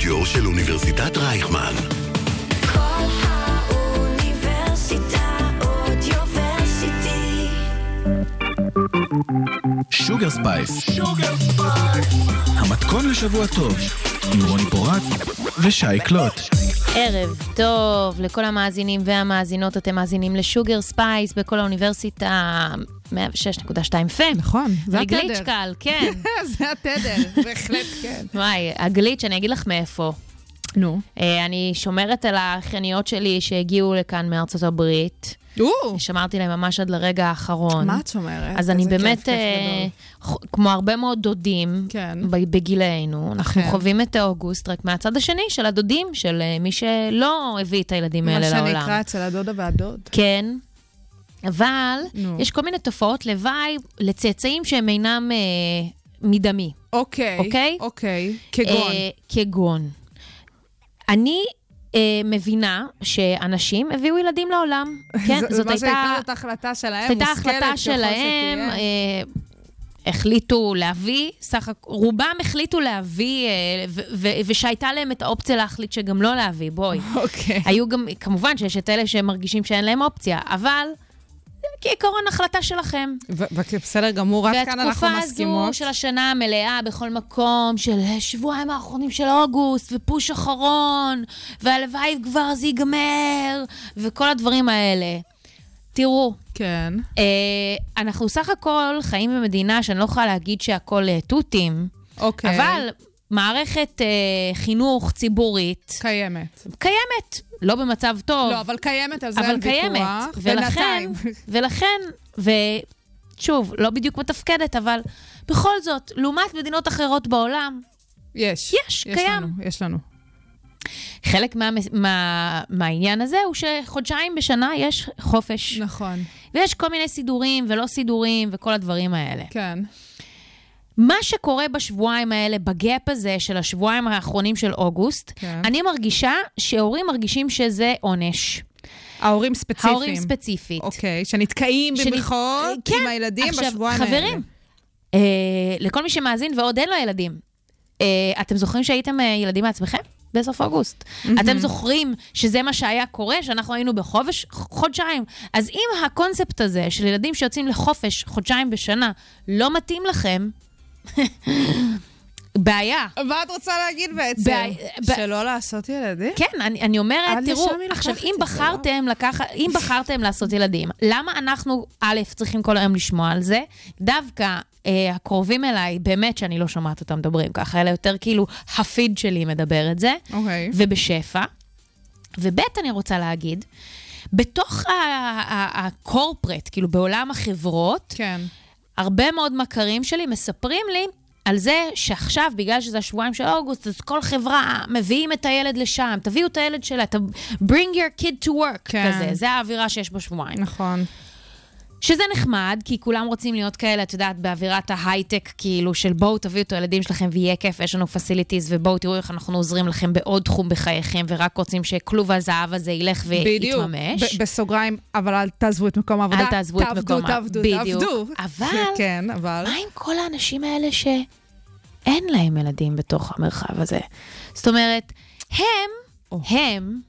האודיו של אוניברסיטת רייכמן. קול האוניברסיטה Audioversity. Sugar Spice. המתכון לשבוע טוב, עם רוני פורט ושי קלוט. ערב טוב לכל המאזינים והמאזינות, אתם מאזינים ל Sugar Spice בקול האוניברסיטה 106.2 FM. נכון, זה התדר. גליץ' קל, כן. זה התדר, בהחלט כן. וואי, הגליץ', אני אגיד לך מאיפה. נו. אה, אני שומרת על האחייניות שלי שהגיעו לכאן מארצות הברית. או, שמרתי להם ממש עד לרגע האחרון. מה את שומרת? אז אני כיף, באמת, כיף אה, כמו הרבה מאוד דודים, כן. בגילנו, אנחנו כן. חווים את האוגוסט רק מהצד השני של הדודים, של אה, מי שלא הביא את הילדים מה האלה לעולם. שנקרא אצל הדודה והדוד. כן, אבל נו. יש כל מיני תופעות לוואי לצאצאים שהם אינם אה, מדמי, אוקיי. אוקיי? אוקיי. כגון. אה, כגון. אני אה, מבינה שאנשים הביאו ילדים לעולם. כן, זאת מה הייתה... שנקרא, זאת החלטה שלהם, זאת הייתה החלטה שלהם. אה, החליטו להביא, סך הכ... רובם החליטו להביא, אה, ו- ו- ושהייתה להם את האופציה להחליט שגם לא להביא, בואי. אוקיי. היו גם, כמובן שיש את אלה שמרגישים שאין להם אופציה, אבל כעיקרון החלטה שלכם. ובסדר גמור, רק כאן אנחנו והתקופה מסכימות. הזו של השנה המלאה בכל מקום, של שבועיים האחרונים של אוגוסט, ופוש אחרון, והלוואי כבר זה ייגמר, וכל הדברים האלה. תראו, כן. אה, אנחנו סך הכל חיים במדינה שאני לא יכולה להגיד שהכל אה, תותים, אוקיי. אבל מערכת אה, חינוך ציבורית קיימת. קיימת, לא במצב טוב, לא, אבל קיימת, על זה אבל אין קיימת. ויכוח. ולכן. ולכן, ושוב, לא בדיוק מתפקדת, אבל בכל זאת, לעומת מדינות אחרות בעולם, יש. יש, יש קיים. לנו, יש לנו. חלק מה, מה, מהעניין הזה הוא שחודשיים בשנה יש חופש. נכון. ויש כל מיני סידורים ולא סידורים וכל הדברים האלה. כן. מה שקורה בשבועיים האלה, בגאפ הזה של השבועיים האחרונים של אוגוסט, כן. אני מרגישה שהורים מרגישים שזה עונש. ההורים ספציפיים. ההורים ספציפית. אוקיי, שנתקעים שנ- במרכאות כן. עם הילדים עכשיו, בשבועיים האלה. חברים, אה, לכל מי שמאזין ועוד אין לו ילדים, אה, אתם זוכרים שהייתם אה, ילדים מעצמכם? בסוף אוגוסט. אתם זוכרים שזה מה שהיה קורה, שאנחנו היינו בחופש חודשיים? אז אם הקונספט הזה של ילדים שיוצאים לחופש חודשיים בשנה לא מתאים לכם, בעיה. מה את רוצה להגיד בעצם? ב- שלא לעשות ילדים? כן, אני, אני אומרת, תראו, עכשיו, אם זה, בחרתם לקחת, אם בחרתם לעשות ילדים, למה אנחנו, א', צריכים כל היום לשמוע על זה? דווקא אה, הקרובים אליי, באמת שאני לא שומעת אותם מדברים ככה, אלא יותר כאילו הפיד שלי מדבר את זה, אוקיי. ובשפע. וב', אני רוצה להגיד, בתוך הקורפרט, כאילו בעולם החברות, כן. הרבה מאוד מכרים שלי מספרים לי על זה שעכשיו, בגלל שזה השבועיים של אוגוסט, אז כל חברה מביאים את הילד לשם, תביאו את הילד שלה, ת... bring your kid to work, כן. כזה, זה האווירה שיש בשבועיים. נכון. שזה נחמד, כי כולם רוצים להיות כאלה, את יודעת, באווירת ההייטק, כאילו, של בואו תביאו את הילדים שלכם ויהיה כיף, יש לנו facilities, ובואו תראו איך אנחנו עוזרים לכם בעוד תחום בחייכם, ורק רוצים שכלוב הזהב הזה ילך בדיוק. ויתממש. ב- בסוגריים, אבל אל תעזבו את מקום העבודה. אל תעזבו את מקום תעבדו, ה- תעבדו, בדיוק. תעבדו. אבל- כן, אבל... מה עם כל האנשים האלה שאין להם ילדים בתוך המרחב הזה? זאת אומרת, הם, או. הם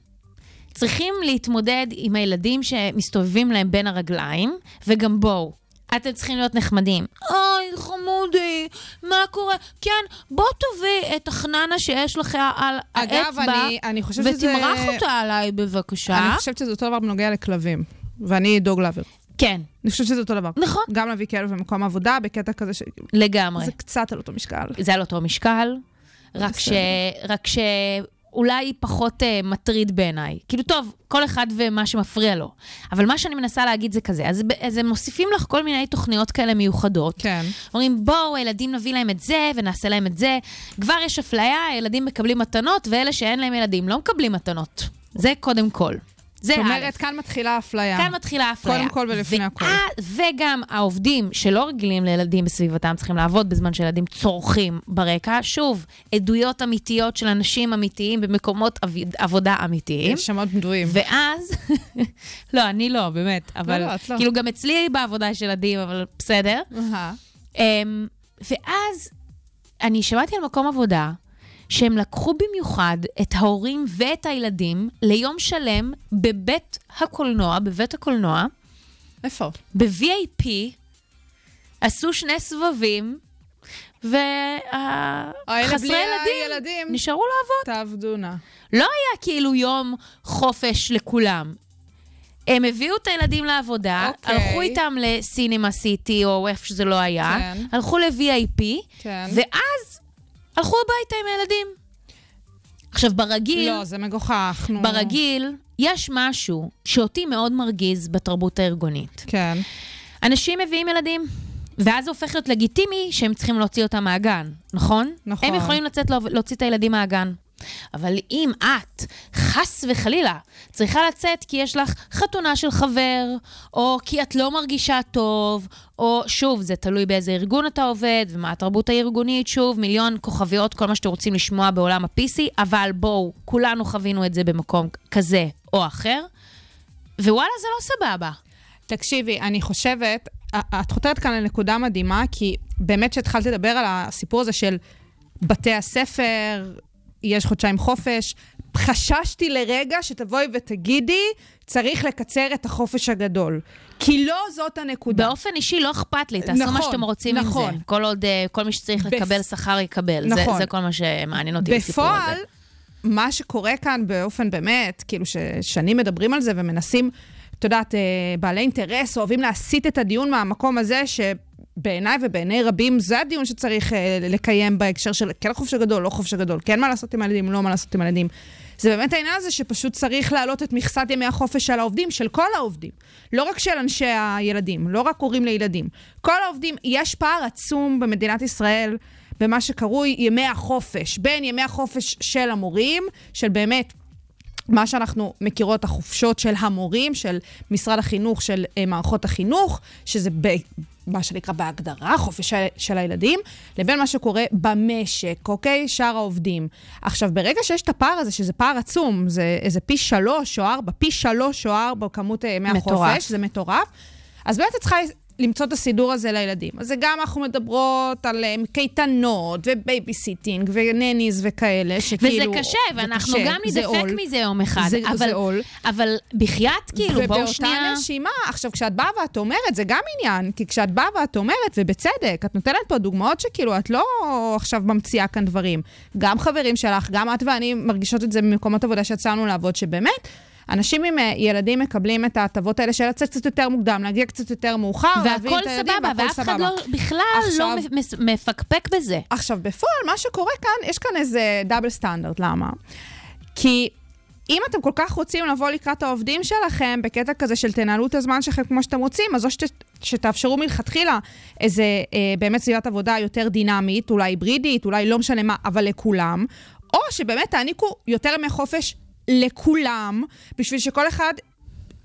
צריכים להתמודד עם הילדים שמסתובבים להם בין הרגליים, וגם בואו. אתם צריכים להיות נחמדים. אוי, חמודי, מה קורה? כן, בוא תביא את החננה שיש לך על אגב, האצבע, אני- אני חושבת שזה- ותמרח אותה עליי בבקשה. אני חושבת שזה אותו דבר בנוגע לכלבים. ואני דוג להעביר. כן, אני חושבת שזה אותו דבר. נכון, גם להביא כלב במקום עבודה, בקטע כזה ש... לגמרי. זה קצת על אותו משקל. זה על אותו משקל, רק, ש... רק שאולי פחות uh, מטריד בעיניי. כאילו, טוב, כל אחד ומה שמפריע לו. אבל מה שאני מנסה להגיד זה כזה, אז, אז הם מוסיפים לך כל מיני תוכניות כאלה מיוחדות. כן. אומרים, בואו, הילדים נביא להם את זה ונעשה להם את זה. כבר יש אפליה, הילדים מקבלים מתנות, ואלה שאין להם ילדים לא מקבלים מתנות. זה קודם כל. זה זאת א'. אומרת, כאן מתחילה האפליה. כאן מתחילה האפליה. קודם כל ולפני הכל. וגם העובדים שלא רגילים לילדים בסביבתם צריכים לעבוד בזמן שילדים צורכים ברקע. שוב, עדויות אמיתיות של אנשים אמיתיים במקומות עבודה אמיתיים. יש שמות בדויים. ואז, לא, אני לא, באמת, אבל לא, את לא. כאילו גם אצלי בעבודה יש ילדים, אבל בסדר. אמ, ואז אני שמעתי על מקום עבודה שהם לקחו במיוחד את ההורים ואת הילדים ליום שלם בבית הקולנוע, בבית הקולנוע, איפה? ב-VIP, עשו שני סבבים, בלי ילדים הילדים. נשארו לעבוד. תעבדו נא. לא היה כאילו יום חופש לכולם. הם הביאו את הילדים לעבודה, אוקיי. הלכו איתם לסינמה סיטי או איפה שזה לא היה, כן. הלכו ל-VIP, כן. ואז הלכו הביתה עם הילדים. עכשיו, ברגיל, לא, זה מגוחך. נו. ברגיל, יש משהו שאותי מאוד מרגיז בתרבות הארגונית. כן. אנשים מביאים ילדים, ואז זה הופך להיות לגיטימי שהם צריכים להוציא אותם מהגן, נכון? נכון. הם יכולים לצאת לה- להוציא את הילדים מהגן. אבל אם את, חס וחלילה, צריכה לצאת כי יש לך חתונה של חבר, או כי את לא מרגישה טוב, או שוב, זה תלוי באיזה ארגון אתה עובד, ומה התרבות הארגונית, שוב, מיליון כוכביות, כל מה שאתם רוצים לשמוע בעולם ה-PC, אבל בואו, כולנו חווינו את זה במקום כזה או אחר, ווואלה, זה לא סבבה. תקשיבי, אני חושבת, את חותרת כאן לנקודה מדהימה, כי באמת כשהתחלת לדבר על הסיפור הזה של בתי הספר, יש חודשיים חופש, חששתי לרגע שתבואי ותגידי, צריך לקצר את החופש הגדול. כי לא זאת הנקודה. באופן אישי לא אכפת לי, תעשו מה נכון, שאתם רוצים נכון. עם זה. כל עוד אה, כל מי שצריך בפ- לקבל שכר יקבל. זה- נכון. זה כל מה שמעניין אותי בסיפור הזה. בפועל, מה שקורה כאן באופן באמת, כאילו ששנים מדברים על זה ומנסים, את יודעת, אה, בעלי אינטרס אוהבים להסיט את הדיון מהמקום הזה, שבעיניי ובעיני רבים זה הדיון שצריך אה, לקיים בהקשר של כן חופש הגדול, לא חופש הגדול, כן מה לעשות עם הילדים, לא מה לעשות עם הילדים. זה באמת העניין הזה שפשוט צריך להעלות את מכסת ימי החופש של העובדים, של כל העובדים. לא רק של אנשי הילדים, לא רק הורים לילדים. כל העובדים, יש פער עצום במדינת ישראל במה שקרוי ימי החופש, בין ימי החופש של המורים, של באמת מה שאנחנו מכירות, החופשות של המורים, של משרד החינוך, של אה, מערכות החינוך, שזה ב, מה שנקרא בהגדרה, חופש של, הילדים, לבין מה שקורה במשק, אוקיי? שאר העובדים. עכשיו, ברגע שיש את הפער הזה, שזה פער עצום, זה איזה פי שלוש או ארבע, פי שלוש או ארבע כמות אה, ימי מטורף. החופש, זה מטורף, אז באמת את צריכה למצוא את הסידור הזה לילדים. אז זה גם אנחנו מדברות על אה, קייטנות ו babysitting ו nannies וכאלה, וזה שכאילו... קשה, זה ואנחנו קשה, גם עול. מזה יום אחד. זה- אבל- זה עול. אבל בחייאת, כאילו, בואו ובאותה שנייה... נשימה, עכשיו, כשאת באה ואת אומרת, זה גם עניין, כי כשאת באה ואת אומרת, ובצדק, את נותנת פה דוגמאות שכאילו, את לא עכשיו ממציאה כאן דברים. גם חברים שלך, גם את ואני מרגישות את זה במקומות עבודה שיצאנו לעבוד, שבאמת, אנשים עם אה, ילדים מקבלים את ההטבות האלה של לצאת קצת יותר מוקדם, להגיע קצת יותר מאוחר, להביא את הילדים, סבבה, והכל ואף אחד סבבה. לא, בכלל לא עכשיו- מס- מפקפק בזה. עכשיו, בפועל, מה שקורה כאן, יש כאן איזה דאבל סטנדרט. למה? כי אם אתם כל כך רוצים לבוא לקראת העובדים שלכם בקטע כזה של תנהלו את הזמן שלכם כמו שאתם רוצים, אז או שת, שתאפשרו מלכתחילה איזה אה, באמת סביבת עבודה יותר דינמית, אולי היברידית, אולי לא משנה מה, אבל לכולם, או שבאמת תעניקו יותר ימי חופש לכולם, בשביל שכל אחד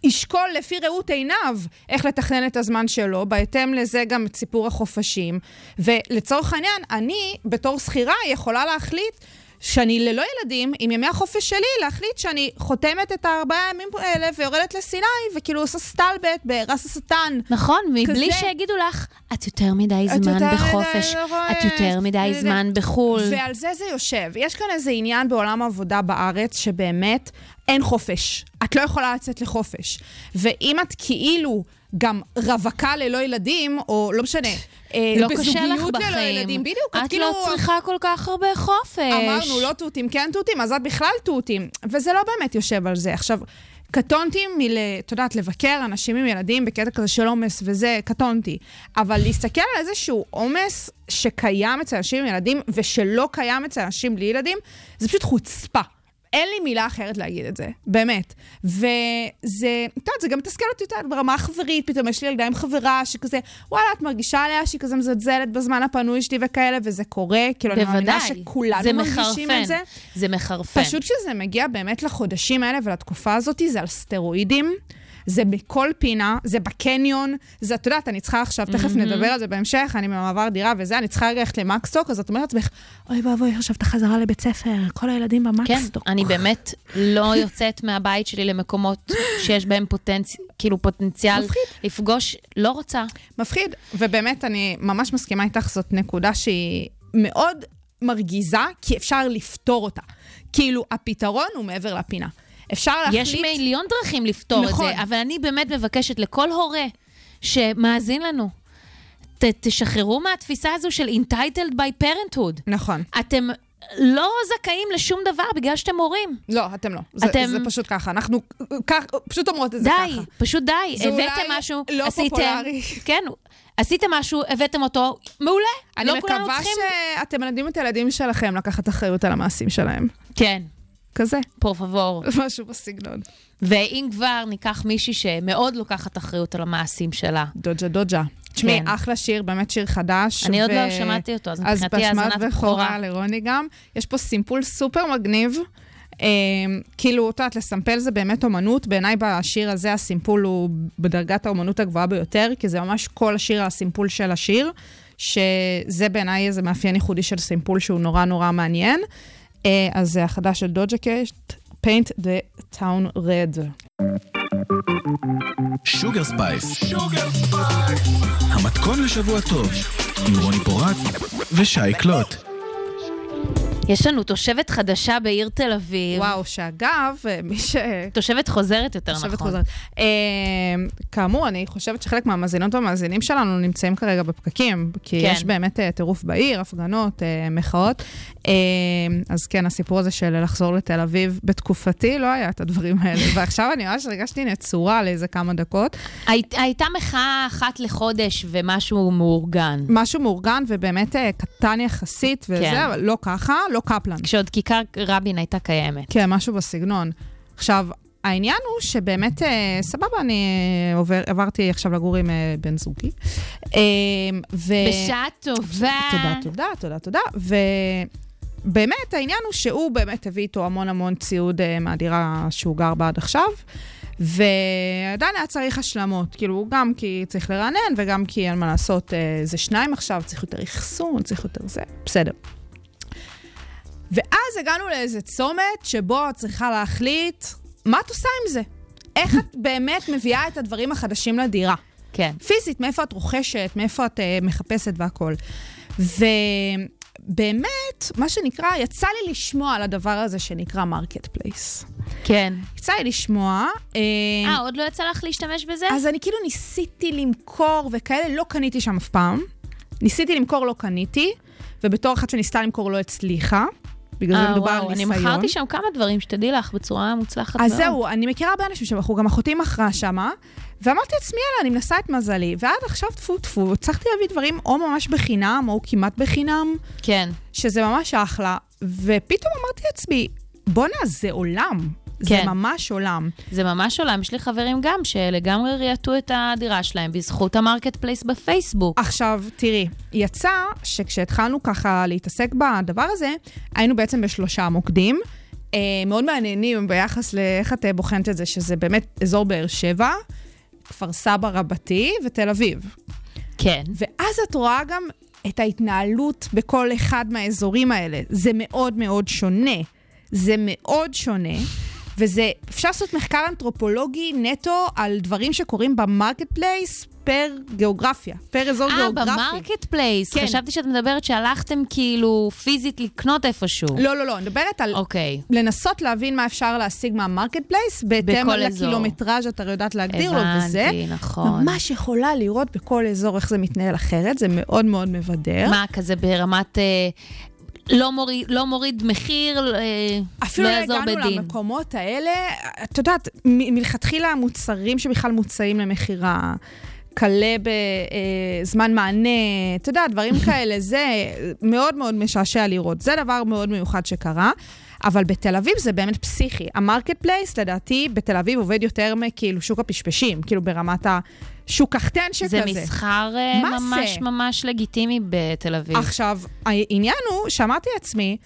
ישקול לפי ראות עיניו איך לתכנן את הזמן שלו, בהתאם לזה גם את סיפור החופשים. ולצורך העניין, אני בתור שכירה יכולה להחליט שאני ללא ילדים, עם ימי החופש שלי, להחליט שאני חותמת את הארבעה ימים האלה ויורדת לסיני, וכאילו עושה סטלבט ברס השטן. נכון, מבלי כזה. שיגידו לך, את יותר מדי את זמן יותר בחופש, מדי, נכון, את יותר מדי זה- זמן בחו"ל. ועל זה זה יושב. יש כאן איזה עניין בעולם העבודה בארץ, שבאמת אין חופש. את לא יכולה לצאת לחופש. ואם את כאילו גם רווקה ללא ילדים, או לא משנה, אה, לא קשה לך בזוגיות ללא בחיים. ילדים, בדיוק, את את כאילו... לא צריכה כל כך הרבה חופש. אמרנו, לא תותים, כן תותים, אז את בכלל תותים. וזה לא באמת יושב על זה. עכשיו, קטונתי מל... את יודעת, לבקר אנשים עם ילדים בקטע כזה של עומס וזה, קטונתי. אבל להסתכל על איזשהו עומס שקיים אצל אנשים עם ילדים ושלא קיים אצל אנשים בלי ילדים, זה פשוט חוצפה. אין לי מילה אחרת להגיד את זה, באמת. וזה, את יודעת, זה גם מתסכל אותי, את יודעת, ברמה החברית, פתאום יש לי ילדה עם חברה שכזה, וואלה, את מרגישה עליה שהיא כזה מזלזלת בזמן הפנוי שלי וכאלה, וזה קורה, כאילו, אני מאמינה בוודאי. שכולנו זה מרגישים מחרפן. את זה. זה מחרפן. פשוט כשזה מגיע באמת לחודשים האלה ולתקופה הזאת, זה על סטרואידים. זה בכל פינה, זה בקניון, זה, את יודעת, אני צריכה עכשיו, תכף נדבר על זה בהמשך, אני במעבר דירה וזה, אני צריכה ללכת למקסטוק, אז את אומרת לעצמך, אוי ואבוי, עכשיו אתה חזרה לבית ספר, כל הילדים כן, במקסטוק. אני באמת לא יוצאת מהבית שלי למקומות שיש בהם פוטנצ... כאילו פוטנציאל מפחיד. לפגוש, לא רוצה. מפחיד, ובאמת, אני ממש מסכימה איתך, זאת נקודה שהיא מאוד מרגיזה, כי אפשר לפתור אותה. כאילו, הפתרון הוא מעבר לפינה. אפשר להחליט... יש מיליון דרכים לפתור נכון. את זה, אבל אני באמת מבקשת לכל הורה שמאזין לנו, ת, תשחררו מהתפיסה הזו של entitled by parenthood. נכון. אתם לא זכאים לשום דבר בגלל שאתם הורים. לא, אתם לא. זה, אתם- זה פשוט ככה. אנחנו כך, פשוט אומרות את זה די, ככה. פשוט די. זה הבאתם אולי משהו, לא עשיתם... פופולרי. כן, עשיתם משהו, הבאתם אותו, מעולה. אני לא מקווה צריכים... שאתם מלמדים את הילדים שלכם לקחת אחריות על המעשים שלהם. כן, כזה, פור פבור. משהו בסגנון. ואם כבר ניקח מישהי שמאוד לוקחת אחריות על המעשים שלה. דוג'ה דוג'ה. תשמעי, כן. אחלה שיר, באמת שיר חדש. אני עוד לא שמעתי אותו, אז מבחינתי אז האזנת בכורה. בכורה לרוני גם. יש פה סימפול סופר מגניב. אה, כאילו, את יודעת, לסמפל זה באמת אומנות. בעיניי בשיר הזה הסימפול הוא בדרגת האומנות הגבוהה ביותר, כי זה ממש כל השיר הסימפול של השיר, שזה בעיניי איזה מאפיין ייחודי של סימפול שהוא נורא נורא מעניין. אה, אז זה החדש של Doja Cat, Paint the Town Red. Sugar Spice. המתכון לשבוע טוב, עם רוני פורט ושי קלוט. יש לנו תושבת חדשה בעיר תל אביב. וואו, שאגב, אה, מי ש... תושבת חוזרת יותר תושבת נכון. חוזרת. אה, כאמור, אני חושבת שחלק מהמאזינות והמאזינים שלנו נמצאים כרגע בפקקים, כי כן. יש באמת אה, טירוף בעיר, הפגנות, אה, מחאות. אה, אז כן, הסיפור הזה של לחזור לתל אביב, בתקופתי לא היה את הדברים האלה, ועכשיו אני ממש הרגשתי נצורה לאיזה כמה דקות. הי- הייתה מחאה אחת לחודש ומשהו מאורגן. משהו מאורגן ובאמת אה, קטן יחסית וזה, כן. אבל לא ככה, לא קפלן. כשעוד כיכר רבין הייתה קיימת. כן, משהו בסגנון. עכשיו, העניין הוא שבאמת, אה, סבבה, אני עובר, עברתי עכשיו לגור עם אה, בן זוגי. אה, ו... בשעה טובה. תודה, תודה, תודה, תודה. ובאמת, העניין הוא שהוא באמת הביא איתו המון המון ציוד אה, מהדירה שהוא גר בה עד עכשיו. ועדיין היה צריך השלמות, כאילו, גם כי צריך לרענן וגם כי אין מה לעשות, אה, זה שניים עכשיו, צריך יותר אחסון, צריך יותר זה, בסדר. ואז הגענו לאיזה צומת שבו את צריכה להחליט מה את עושה עם זה. איך את באמת מביאה את הדברים החדשים לדירה. כן. פיזית, מאיפה את רוכשת, מאיפה את אה, מחפשת והכול. ובאמת, מה שנקרא, יצא לי לשמוע על הדבר הזה שנקרא Marketplace. כן. יצא לי לשמוע. אה, אה, עוד לא יצא לך להשתמש בזה? אז אני כאילו ניסיתי למכור וכאלה, לא קניתי שם אף פעם. ניסיתי למכור, לא קניתי, ובתור אחת שניסתה למכור לא הצליחה. בגלל זה אה, מדובר וואו, על אני ניסיון. מכרתי שם כמה דברים, שתדעי לך, בצורה מוצלחת מאוד. אז זהו, אני מכירה הרבה אנשים שמכרו, גם אחותי מכרה שמה, ואמרתי לעצמי, יאללה, אני מנסה את מזלי, ועד עכשיו, טפו טפו, הצלחתי להביא דברים או ממש בחינם, או כמעט בחינם, כן. שזה ממש אחלה, ופתאום אמרתי לעצמי, בואנה, זה עולם. זה כן. ממש עולם. זה ממש עולם. יש לי חברים גם שלגמרי ריהטו את הדירה שלהם בזכות ה Marketplace בפייסבוק. עכשיו, תראי, יצא שכשהתחלנו ככה להתעסק בדבר הזה, היינו בעצם בשלושה מוקדים. אה, מאוד מעניינים ביחס לאיך את אה, בוחנת את זה, שזה באמת אזור באר שבע, כפר סבא רבתי ותל אביב. כן. ואז את רואה גם את ההתנהלות בכל אחד מהאזורים האלה. זה מאוד מאוד שונה. זה מאוד שונה. וזה, אפשר לעשות מחקר אנתרופולוגי נטו על דברים שקורים ב Marketplace פר גיאוגרפיה, פר אזור אה, גיאוגרפי. ב Marketplace. כן. חשבתי שאת מדברת שהלכתם כאילו פיזית לקנות איפשהו. לא, לא, לא, אני מדברת על אוקיי. לנסות להבין מה אפשר להשיג מה Marketplace, בהתאם. לקילומטראז' את יודעת להגדיר לו וזה. הבנתי, נכון. ממש יכולה לראות בכל אזור איך זה מתנהל אחרת, זה מאוד מאוד מבדר. מה, כזה ברמת... אה, לא מוריד, לא מוריד מחיר, אה, אפילו לא לא יעזור הגענו בדין. למקומות האלה, את יודעת, מלכתחילה המוצרים שבכלל מוצעים למכירה, כלה בזמן מענה, אתה יודע, דברים כאלה, זה מאוד מאוד משעשע לראות. זה דבר מאוד מיוחד שקרה. אבל בתל אביב זה באמת פסיכי. ה Marketplace, לדעתי, בתל אביב עובד יותר מכאילו שוק הפשפשים, כאילו ברמת השוק קח-תן שכזה. זה מסחר אה, ממש זה? ממש לגיטימי בתל אביב. עכשיו, העניין הוא שאמרתי לעצמי,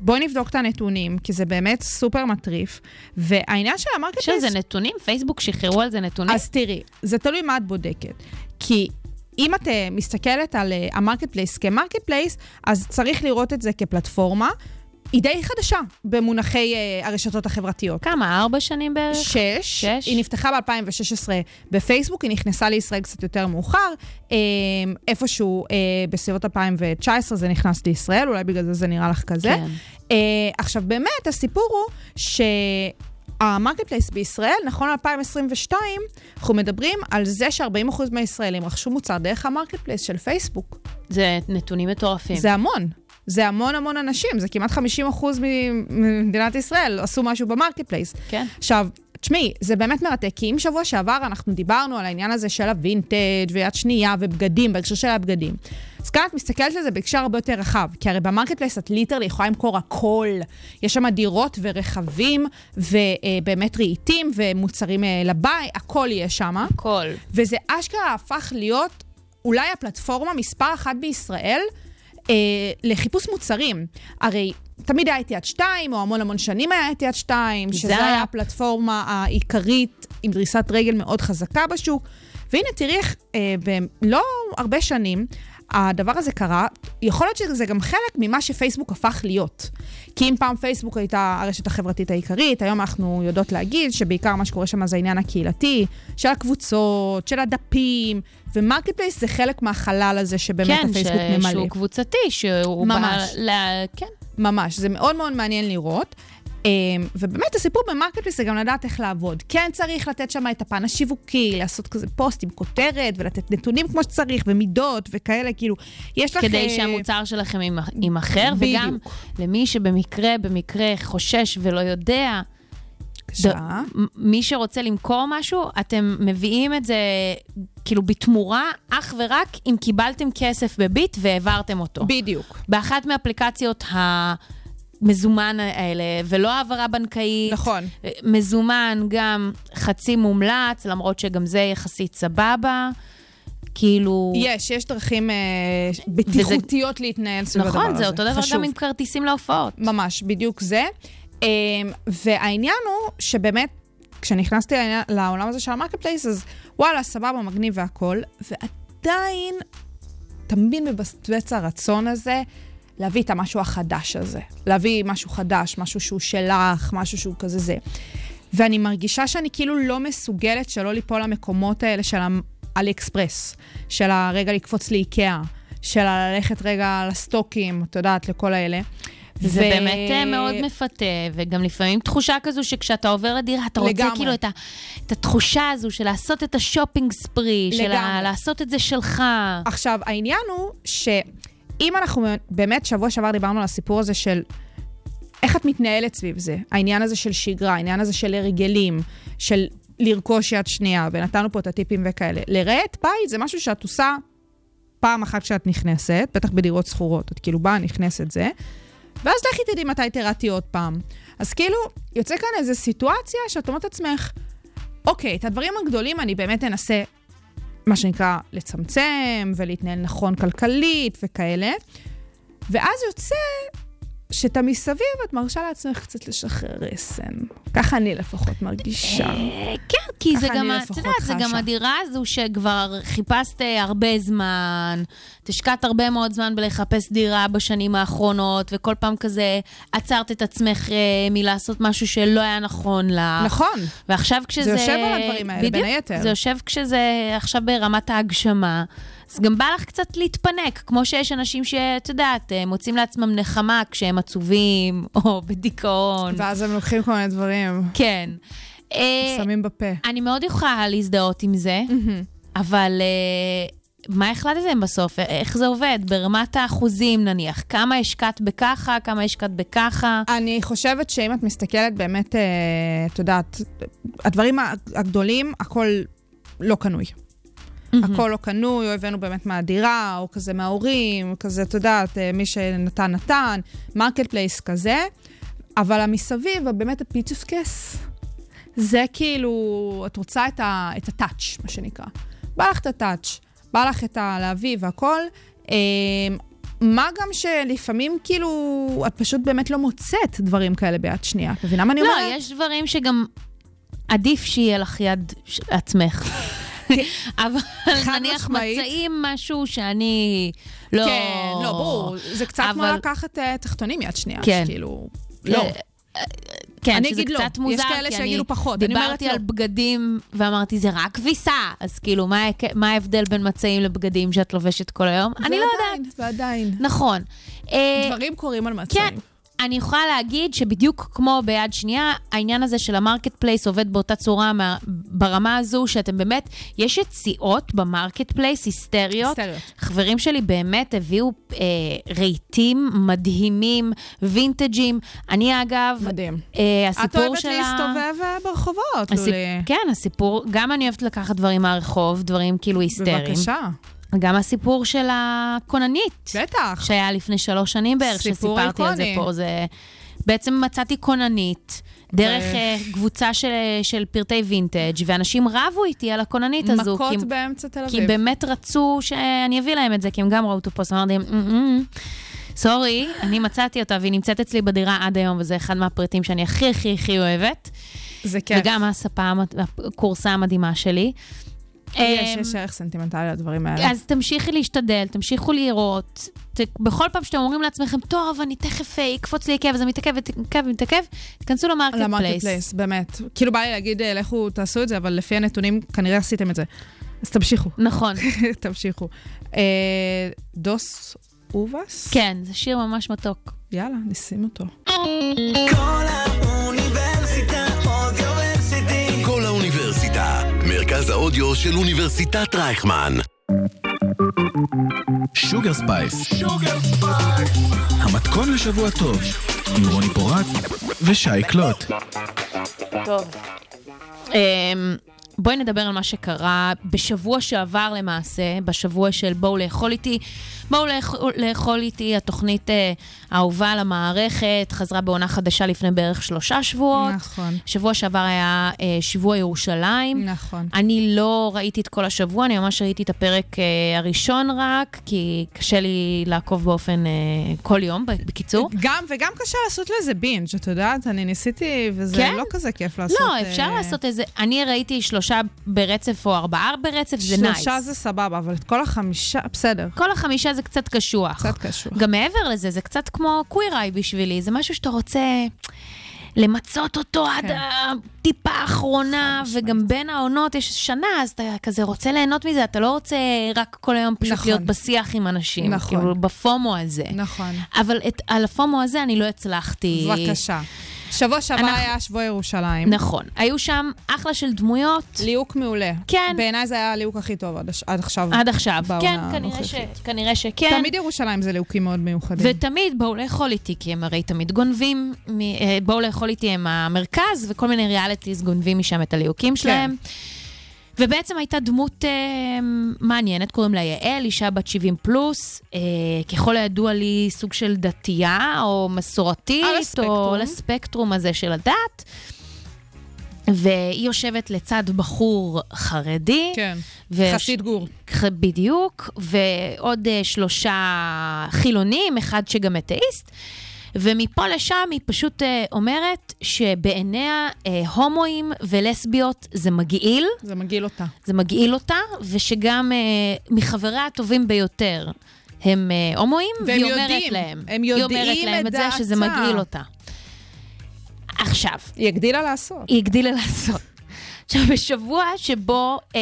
בואי נבדוק את הנתונים, כי זה באמת סופר מטריף, והעניין של המרקט יש על זה נתונים? פייסבוק שחררו על זה נתונים? אז תראי, זה תלוי מה את בודקת. כי אם את אה, מסתכלת על אה, ה Marketplace כ Marketplace, אז צריך לראות את זה כפלטפורמה. היא די חדשה במונחי אה, הרשתות החברתיות. כמה? ארבע שנים בערך? שש. שש. היא נפתחה ב-2016 בפייסבוק, היא נכנסה לישראל קצת יותר מאוחר. אה, איפשהו אה, בסביבות 2019 זה נכנס לישראל, אולי בגלל זה זה נראה לך כזה. כן. אה, עכשיו, באמת, הסיפור הוא שה Marketplace בישראל, נכון ל-2022, אנחנו מדברים על זה ש-40% מהישראלים רכשו מוצר דרך ה Marketplace של פייסבוק. זה נתונים מטורפים. זה המון. זה המון המון אנשים, זה כמעט 50% ממדינת ישראל עשו משהו ב Marketplace. כן. עכשיו, תשמעי, זה באמת מרתק, כי אם שבוע שעבר אנחנו דיברנו על העניין הזה של הווינטג' ויד שנייה ובגדים, בהקשר של הבגדים. אז כאן את מסתכלת על זה בהקשר הרבה יותר רחב, כי הרי ב Marketplace את literally יכולה למכור הכל. יש שם דירות ורכבים, ובאמת רהיטים ומוצרים אה, לבית, הכל יש שם. הכל. וזה אשכרה הפך להיות אולי הפלטפורמה מספר אחת בישראל אה, לחיפוש מוצרים. הרי תמיד היה את יד שתיים, או המון המון שנים היה את יד שתיים, שזה זה- היה הפלטפורמה העיקרית עם דריסת רגל מאוד חזקה בשוק. והנה, תראי איך אה, בלא הרבה שנים, הדבר הזה קרה, יכול להיות שזה גם חלק ממה שפייסבוק הפך להיות. כי אם פעם פייסבוק הייתה הרשת החברתית העיקרית, היום אנחנו יודעות להגיד שבעיקר מה שקורה שם זה העניין הקהילתי, של הקבוצות, של הדפים, ו Marketplace זה חלק מהחלל הזה שבאמת כן, הפייסבוק ש- ממלא. שהוא קבוצתי, שהוא ממש. בא... ל... כן. ממש, זה מאוד מאוד מעניין לראות. אמ, ובאמת הסיפור ב Marketplace זה גם לדעת איך לעבוד. כן צריך לתת שם את הפן השיווקי, לעשות כזה פוסט עם כותרת, ולתת נתונים כמו שצריך, ומידות וכאלה, כאילו, יש לך... כדי אה, שהמוצר שלכם יימ- יימכר, וגם. למי שבמקרה, במקרה חושש ולא יודע, בבקשה. מי שרוצה למכור משהו, אתם מביאים את זה כאילו בתמורה, אך ורק אם קיבלתם כסף בביט והעברתם אותו. בדיוק. באחת מאפליקציות המזומן האלה, ולא העברה בנקאית. נכון. מזומן גם חצי מומלץ, למרות שגם זה יחסית סבבה. כאילו... יש, יש דרכים אה, בטיחותיות להתנהל סביב הדבר הזה. נכון, זה אותו דבר חשוב. גם עם כרטיסים להופעות. ממש, בדיוק זה. אמ, והעניין הוא שבאמת, כשנכנסתי לעניין- לעולם הזה של ה Marketplace, אז וואלה, סבבה, מגניב והכל, ועדיין תמיד מבצבץ הרצון הזה להביא את המשהו החדש הזה. להביא משהו חדש, משהו שהוא שלך, משהו שהוא כזה זה. ואני מרגישה שאני כאילו לא מסוגלת שלא ליפול למקומות האלה של האלי אקספרס, של הרגע לקפוץ לאיקאה, של ללכת רגע לסטוקים, את יודעת, לכל האלה. זה ו- באמת אה, מאוד מפתה, וגם לפעמים תחושה כזו שכשאתה עובר לדירה, אתה רוצה לגמרי. כאילו את, ה, את התחושה הזו של לעשות את השופינג ספרי, של ה. לעשות את זה שלך. עכשיו, העניין הוא שאם אנחנו באמת, שבוע שעבר דיברנו על הסיפור הזה של איך את מתנהלת סביב זה, העניין הזה של שגרה, העניין הזה של הרגלים, של לרכוש יד שנייה, ונתנו פה את הטיפים וכאלה. לרהט בית זה משהו שאת עושה פעם אחת כשאת נכנסת, בטח בדירות שכורות, את כאילו באה, נכנסת זה, ואז לכי תדעי מתי תירדתי עוד פעם. אז כאילו, יוצא כאן איזו סיטואציה שאת אומרת לעצמך, אוקיי, את הדברים הגדולים אני באמת אנסה מה שנקרא, לצמצם ולהתנהל נכון כלכלית וכאלה. ואז יוצא שאתה מסביב, את מרשה לעצמך קצת לשחרר רסן. ככה אני לפחות מרגישה. אה, כן, כי זה גם, את יודעת, זה גם. הדירה הזו שכבר חיפשת אה, הרבה זמן, השקעת הרבה מאוד זמן בלחפש דירה בשנים האחרונות, וכל פעם כזה עצרת את עצמך אה, מלעשות משהו שלא היה נכון לך. נכון. ועכשיו כשזה... יושב על הדברים האלה, בין בדיוק, היתר. זה יושב כשזה עכשיו ברמת ההגשמה. אז גם בא לך קצת להתפנק, כמו שיש אנשים שאת יודעת, אה, מוצאים לעצמם נחמה כשהם עצובים, או בדיכאון. ואז הם לוקחים כל מיני דברים, כן. אה, שמים בפה. אני מאוד יכולה להזדהות עם זה, אבל אה, מה החלטתם בסוף? איך זה עובד? ברמת האחוזים נניח, כמה השקעת בככה, כמה השקעת בככה? אני חושבת שאם את מסתכלת באמת, את יודעת, הדברים הגדולים, הכל לא קנוי. הכל לא קנוי, או הבאנו באמת מהדירה, או כזה מההורים, כזה, את יודעת, אה, מי שנתן, נתן, Marketplace כזה, אבל המסביב, באמת הפיצ'יפקעס, זה כאילו, את רוצה את, ה, את ה touch, מה שנקרא. בא לך את ה touch, בא לך את הלהביא והכל. אה, מה גם שלפעמים, כאילו, את פשוט באמת לא מוצאת דברים כאלה ביד שנייה. את מבינה מה אני לא, אומרת? יש דברים שגם עדיף שיהיה לך יד עצמך. אבל נניח משמעית. מצעים משהו שאני לא... כן, לא, ברור. זה קצת כמו לקחת אה, תחתונים יד שנייה. כן. שכאילו, לא. כן, אני שזה אגיד לא. קצת מוזר, יש כאלה כי שיגידו אני פחות, אני אומרת דיברתי לא. על בגדים ואמרתי, זה רק כביסה, אז כאילו, מה מה ההבדל בין מצעים לבגדים שאת לובשת כל היום? אני לא יודעת. ועדיין. נכון. אה, דברים קורים על מצעים. כן. אני יכולה להגיד שבדיוק כמו ביד שנייה, העניין הזה של ה Marketplace עובד באותה צורה מה, ברמה הזו, שאתם באמת, יש יציאות ב Marketplace היסטריות. היסטריות. חברים שלי באמת הביאו אה, רהיטים מדהימים, וינטג'ים. אני אגב, מדהים. אה, את הסיפור אוהבת של ה... להסתובב אה, ברחובות, הסיפ... לולי. כן, הסיפור, גם אני אוהבת לקחת דברים מהרחוב, דברים כאילו היסטריים. בבקשה. גם הסיפור של הכוננית. בטח. שהיה לפני שלוש שנים בערך, שסיפרתי על זה. פה. זה... בעצם מצאתי כוננית. דרך אה, קבוצה של, של פרטי וינטג', ואנשים רבו איתי על הכוננית הזו. כי, מכות הם- באמצע תל כי אביב. באמת רצו שאני אביא להם את זה, כי הם גם ראו אותו פוסט, אמרתי להם, "אמ, סורי, אני מצאתי אותה, והיא נמצאת אצלי בדירה עד היום, וזה אחד מהפריטים שאני הכי הכי הכי אוהבת. זה כיף. וגם הספה, הכורסה המדהימה שלי. יש, אמ, יש ערך סנטימנטלי לדברים האלה. אז תמשיכי להשתדל, תמשיכו לראות. ת, בכל פעם שאתם אומרים לעצמכם, טוב, אני תכף אה, יקפוץ לי עקב, אז אני מתעכב ומתעכב ומתעכב, תיכנסו ל Market ל Marketplace. place, באמת. כאילו בא לי להגיד, אה, לכו תעשו את זה, אבל לפי הנתונים כנראה עשיתם את זה. אז תמשיכו. נכון, תמשיכו. אה, דוס אובס? כן, זה שיר ממש מתוק. יאללה, נשים אותו. כל האודיו של אוניברסיטת רייכמן. Sugar Spice. המתכון לשבוע טוב, עם רוני פורט ושי קלוט. טוב. אמ, בואי נדבר על מה שקרה בשבוע שעבר למעשה, בשבוע של בואו לאכול איתי. בואו לאכול, לאכול איתי, התוכנית אה, האהובה על המערכת, חזרה בעונה חדשה לפני בערך שלושה שבועות. נכון. שבוע שעבר היה אה, שבוע ירושלים. נכון. אני לא ראיתי את כל השבוע, אני ממש ראיתי את הפרק אה, הראשון רק, כי קשה לי לעקוב באופן אה, כל יום, בקיצור. גם, וגם קשה לעשות לזה בינג', את יודעת, אני ניסיתי, וזה כן? לא כזה כיף לעשות... לא, אפשר אה, לעשות איזה... אני ראיתי שלושה ברצף או ארבעה ברצף, זה nice. שלושה זה סבבה, אבל את כל החמישה, בסדר. כל החמישה זה קצת קשוח. קצת קשוח. גם מעבר לזה, זה קצת כמו Queer Eye בשבילי, זה משהו שאתה רוצה למצות אותו עד כן. הטיפה האחרונה, וגם בין העונות יש שנה, אז אתה כזה רוצה ליהנות מזה, אתה לא רוצה רק כל היום פשוט נכון. להיות בשיח עם אנשים. נכון. כאילו, בפומו הזה. נכון. אבל את, על הפומו הזה אני לא הצלחתי. בבקשה. שבוע שעבר אנחנו- היה שבוע ירושלים. נכון. היו שם אחלה של דמויות. ליהוק מעולה. כן. בעיניי זה היה הליהוק הכי טוב עד, הש- עד עכשיו. עד עכשיו. כן, כנראה, ש... כנראה שכן. תמיד ירושלים זה ליהוקים מאוד מיוחדים. ותמיד בואו לאכול איתי, כי הם הרי תמיד גונבים, מ- אה, בואו לאכול איתי הם המרכז, וכל מיני ריאליטיז גונבים משם את הליהוקים שלהם. ובעצם הייתה דמות אה, מעניינת, קוראים לה יעל, אישה בת 70 פלוס, אה, ככל הידוע לי סוג של דתייה או מסורתית, על הספקטרום. או על הספקטרום הזה של הדת. והיא יושבת לצד בחור חרדי. כן. ו- חסיד גור. בדיוק, ועוד uh, שלושה חילונים, אחד שגם אתאיסט. ומפה לשם היא פשוט uh, אומרת שבעיניה uh, הומואים ולסביות זה מגעיל, זה מגעיל אותה. זה מגעיל אותה, ושגם uh, מחבריה הטובים ביותר הם uh, הומואים, והיא אומרת יודעים, להם, הם היא יודעים אומרת להם את את זה שזה. מגעיל אותה. עכשיו, היא הגדילה לעשות. היא הגדילה לעשות. עכשיו, בשבוע שבו, אה,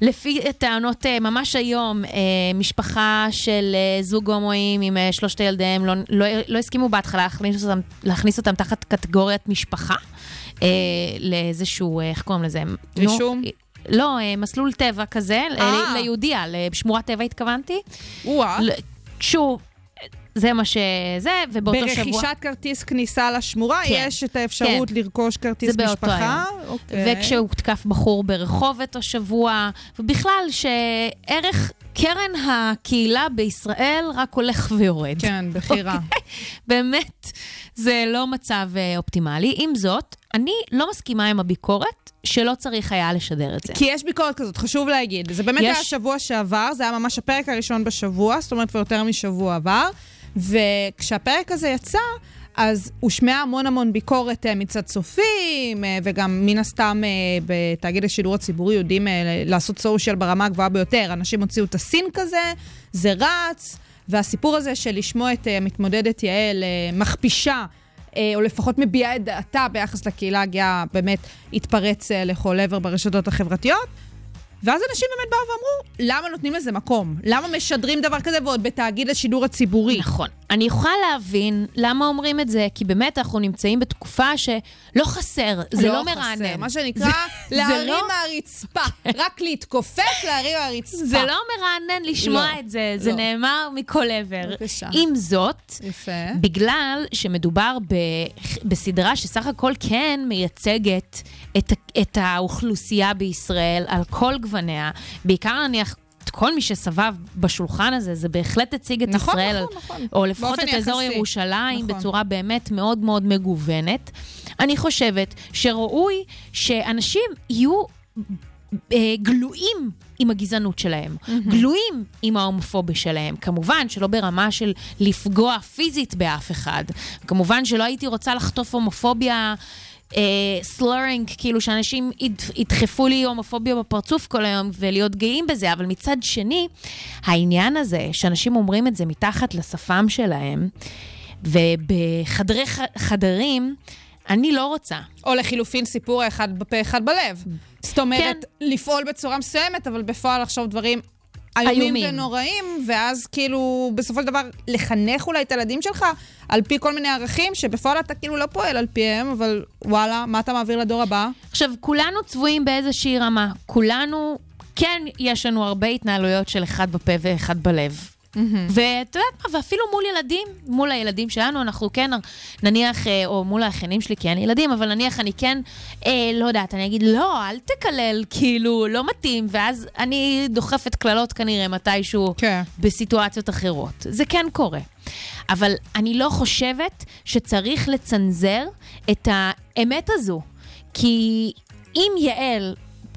לפי טענות אה, ממש היום, אה, משפחה של אה, זוג הומואים עם שלושת ילדיהם לא, לא, לא הסכימו בהתחלה להכניס אותם, להכניס אותם תחת קטגוריית משפחה, לאיזשהו, איך קוראים לזה? רישום? לא, מסלול טבע כזה. ליהודיה, לשמורת טבע התכוונתי. שוב, זה מה שזה, ובאותו שבוע... ברכישת כרטיס כניסה לשמורה, כן. יש את האפשרות כן. לרכוש כרטיס זה באותו משפחה. היום. אוקיי. וכשהותקף בחור ברחובות השבוע, ובכלל שערך קרן הקהילה בישראל רק הולך ויורד. כן, בחירה. באמת, זה לא מצב אה, אופטימלי. עם זאת, אני לא מסכימה עם הביקורת שלא צריך היה לשדר את זה. כי יש ביקורת כזאת, חשוב להגיד. זה באמת יש- היה שבוע שעבר, זה היה ממש הפרק הראשון בשבוע, זאת אומרת, כבר יותר משבוע עבר. וכשהפרק הזה יצא, אז הושמעה המון המון ביקורת אה, מצד צופים, אה, וגם מן הסתם אה, בתאגיד השידור הציבורי יודעים לעשות סושיאל ברמה הגבוהה ביותר. אנשים הוציאו את הסין כזה, זה רץ, והסיפור הזה של לשמוע את המתמודדת יעל מכפישה, או לפחות מביעה את דעתה ביחס לקהילה הגאה, באמת התפרץ לכל עבר ברשתות החברתיות. ואז אנשים באמת באו ואמרו, למה נותנים לזה מקום? למה משדרים דבר כזה ועוד בתאגיד השידור הציבורי? נכון. אני יכולה להבין למה אומרים את זה, כי באמת אנחנו נמצאים בתקופה שלא חסר, זה לא, חסר. מרענן. מה שנקרא, זה- להרים זה לא- מהרצפה. רק להתכופף, להרים מהרצפה. זה לא מרענן לשמוע לא, את זה, זה לא. נאמר מכל עבר. בבקשה. עם זאת, יפה. בגלל שמדובר ב, בסדרה שסך הכל כן מייצגת את, את האוכלוסייה בישראל על כל גווניה, בעיקר נניח... כל מי שסבב בשולחן הזה, זה בהחלט הציג את נכון, ישראל, נכון, נכון. או לפחות את אזור יחסי. ירושלים, נכון. בצורה באמת מאוד מאוד מגוונת. אני חושבת שראוי שאנשים יהיו אה, גלויים עם הגזענות שלהם, גלויים עם ההומופוביה שלהם. כמובן שלא ברמה של לפגוע פיזית באף אחד. כמובן שלא הייתי רוצה לחטוף הומופוביה. סלורינג, כאילו שאנשים יד- ידחפו לי הומופוביה בפרצוף כל היום ולהיות גאים בזה, אבל מצד שני, העניין הזה שאנשים אומרים את זה מתחת לשפם שלהם, ובחדרי חדרים, אני לא רוצה. או לחילופין סיפור האחד בפה אחד בלב. זאת אומרת, לפעול בצורה מסוימת, אבל בפועל לחשוב דברים איומים איומים. ונוראים, ואז כאילו, בסופו של דבר, לחנך אולי את הילדים שלך על פי כל מיני ערכים, שבפועל אתה כאילו לא פועל על פיהם, אבל וואלה, מה אתה מעביר לדור הבא? עכשיו, כולנו צבועים באיזושהי רמה. כולנו, כן, יש לנו הרבה התנהלויות של אחד בפה ואחד בלב. ואת יודעת מה, ואפילו מול ילדים, מול הילדים שלנו, אנחנו כן, נניח, אה, או מול האחיינים שלי, כי אין ילדים, אבל נניח אני כן, אה, לא יודעת, אני אגיד, לא, אל תקלל, כאילו, לא מתאים, ואז אני דוחפת קללות כנראה מתישהו כן. בסיטואציות אחרות. זה כן קורה. אבל אני לא חושבת שצריך לצנזר את האמת הזו. כי אם יעל,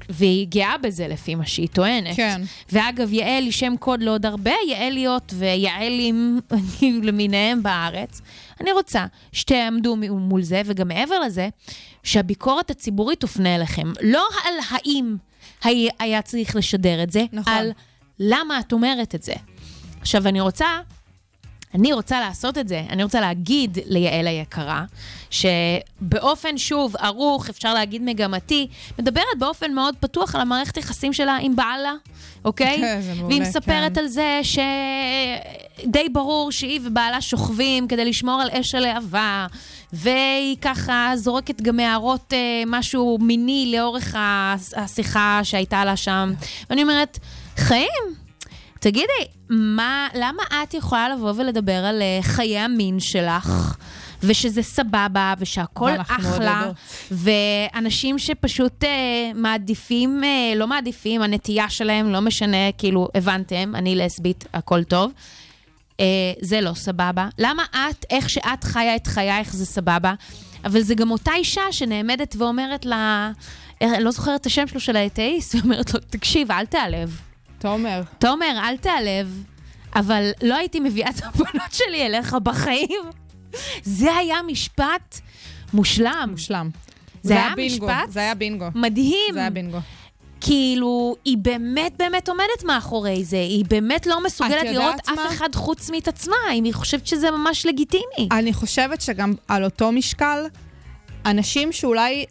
והיא גאה בזה לפי מה שהיא טוענת, כן. ואגב, יעל היא שם קוד לעוד הרבה יעליות ויעלים למיניהם בארץ, אני רוצה שתעמדו מול זה, וגם מעבר לזה, שהביקורת הציבורית תופנה אליכם. לא על האם היה צריך לשדר את זה, נכון. על למה את אומרת את זה. עכשיו, אני רוצה אני רוצה לעשות את זה, אני רוצה להגיד ליעל היקרה, שבאופן, שוב, ערוך, אפשר להגיד מגמתי, מדברת באופן מאוד פתוח על המערכת יחסים שלה עם בעלה, אוקיי? זה מעולה, והיא מספרת כן. על זה שדי ברור שהיא ובעלה שוכבים כדי לשמור על אש הלהבה, והיא ככה זורקת גם הערות אה, משהו מיני לאורך השיחה שהייתה לה שם. ואני אומרת, חיים, תגידי, מה, למה את יכולה לבוא ולדבר על אה, חיי המין שלך? ושזה סבבה, ושהכול אחלה. ואנשים שפשוט אה, מעדיפים, אה, לא מעדיפים, הנטייה שלהם, לא משנה, כאילו, הבנתם, אני לסבית, הכל טוב. אה, זה לא סבבה. למה את, איך שאת חיה את חייך זה סבבה, אבל זה גם אותה אישה שנעמדת ואומרת לה, אה, אני לא זוכרת את השם שלו של האתאיסט, ואומרת לו, תקשיב, אל תיעלב. תומר. תומר, אל תיעלב, אבל לא הייתי מביאה את הבנות שלי אליך בחיים. זה היה משפט מושלם. מושלם. זה היה בינגו, משפט זה היה בינגו. מדהים. זה היה בינגו. כאילו, היא באמת באמת עומדת מאחורי זה, היא באמת לא מסוגלת לראות אף מה? אחד חוץ מאת עצמה, אם היא חושבת שזה ממש לגיטימי. אני חושבת שגם על אותו משקל, אנשים שאולי...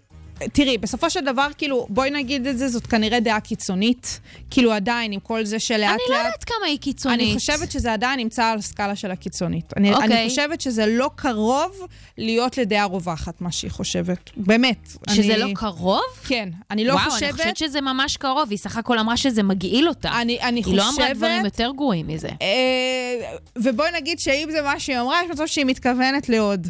תראי, בסופו של דבר, כאילו, בואי נגיד את זה, זאת כנראה דעה קיצונית. כאילו, עדיין, עם כל זה שלאט לאט... אני לא יודעת כמה היא קיצונית. אני חושבת שזה עדיין נמצא על הסקאלה של הקיצונית. אני, אוקיי. אני חושבת שזה לא קרוב להיות לדעה רווחת, מה שהיא חושבת. באמת. שזה אני... לא קרוב? כן. אני לא וואו, חושבת... אני חושבת שזה ממש קרוב, היא סך הכל אמרה שזה מגעיל אותה. אני, אני היא חושבת... לא אמרה דברים יותר גרועים מזה. אה, ובואי נגיד שאם זה מה שהיא אמרה, יש מצב שהיא מתכוונת לעוד.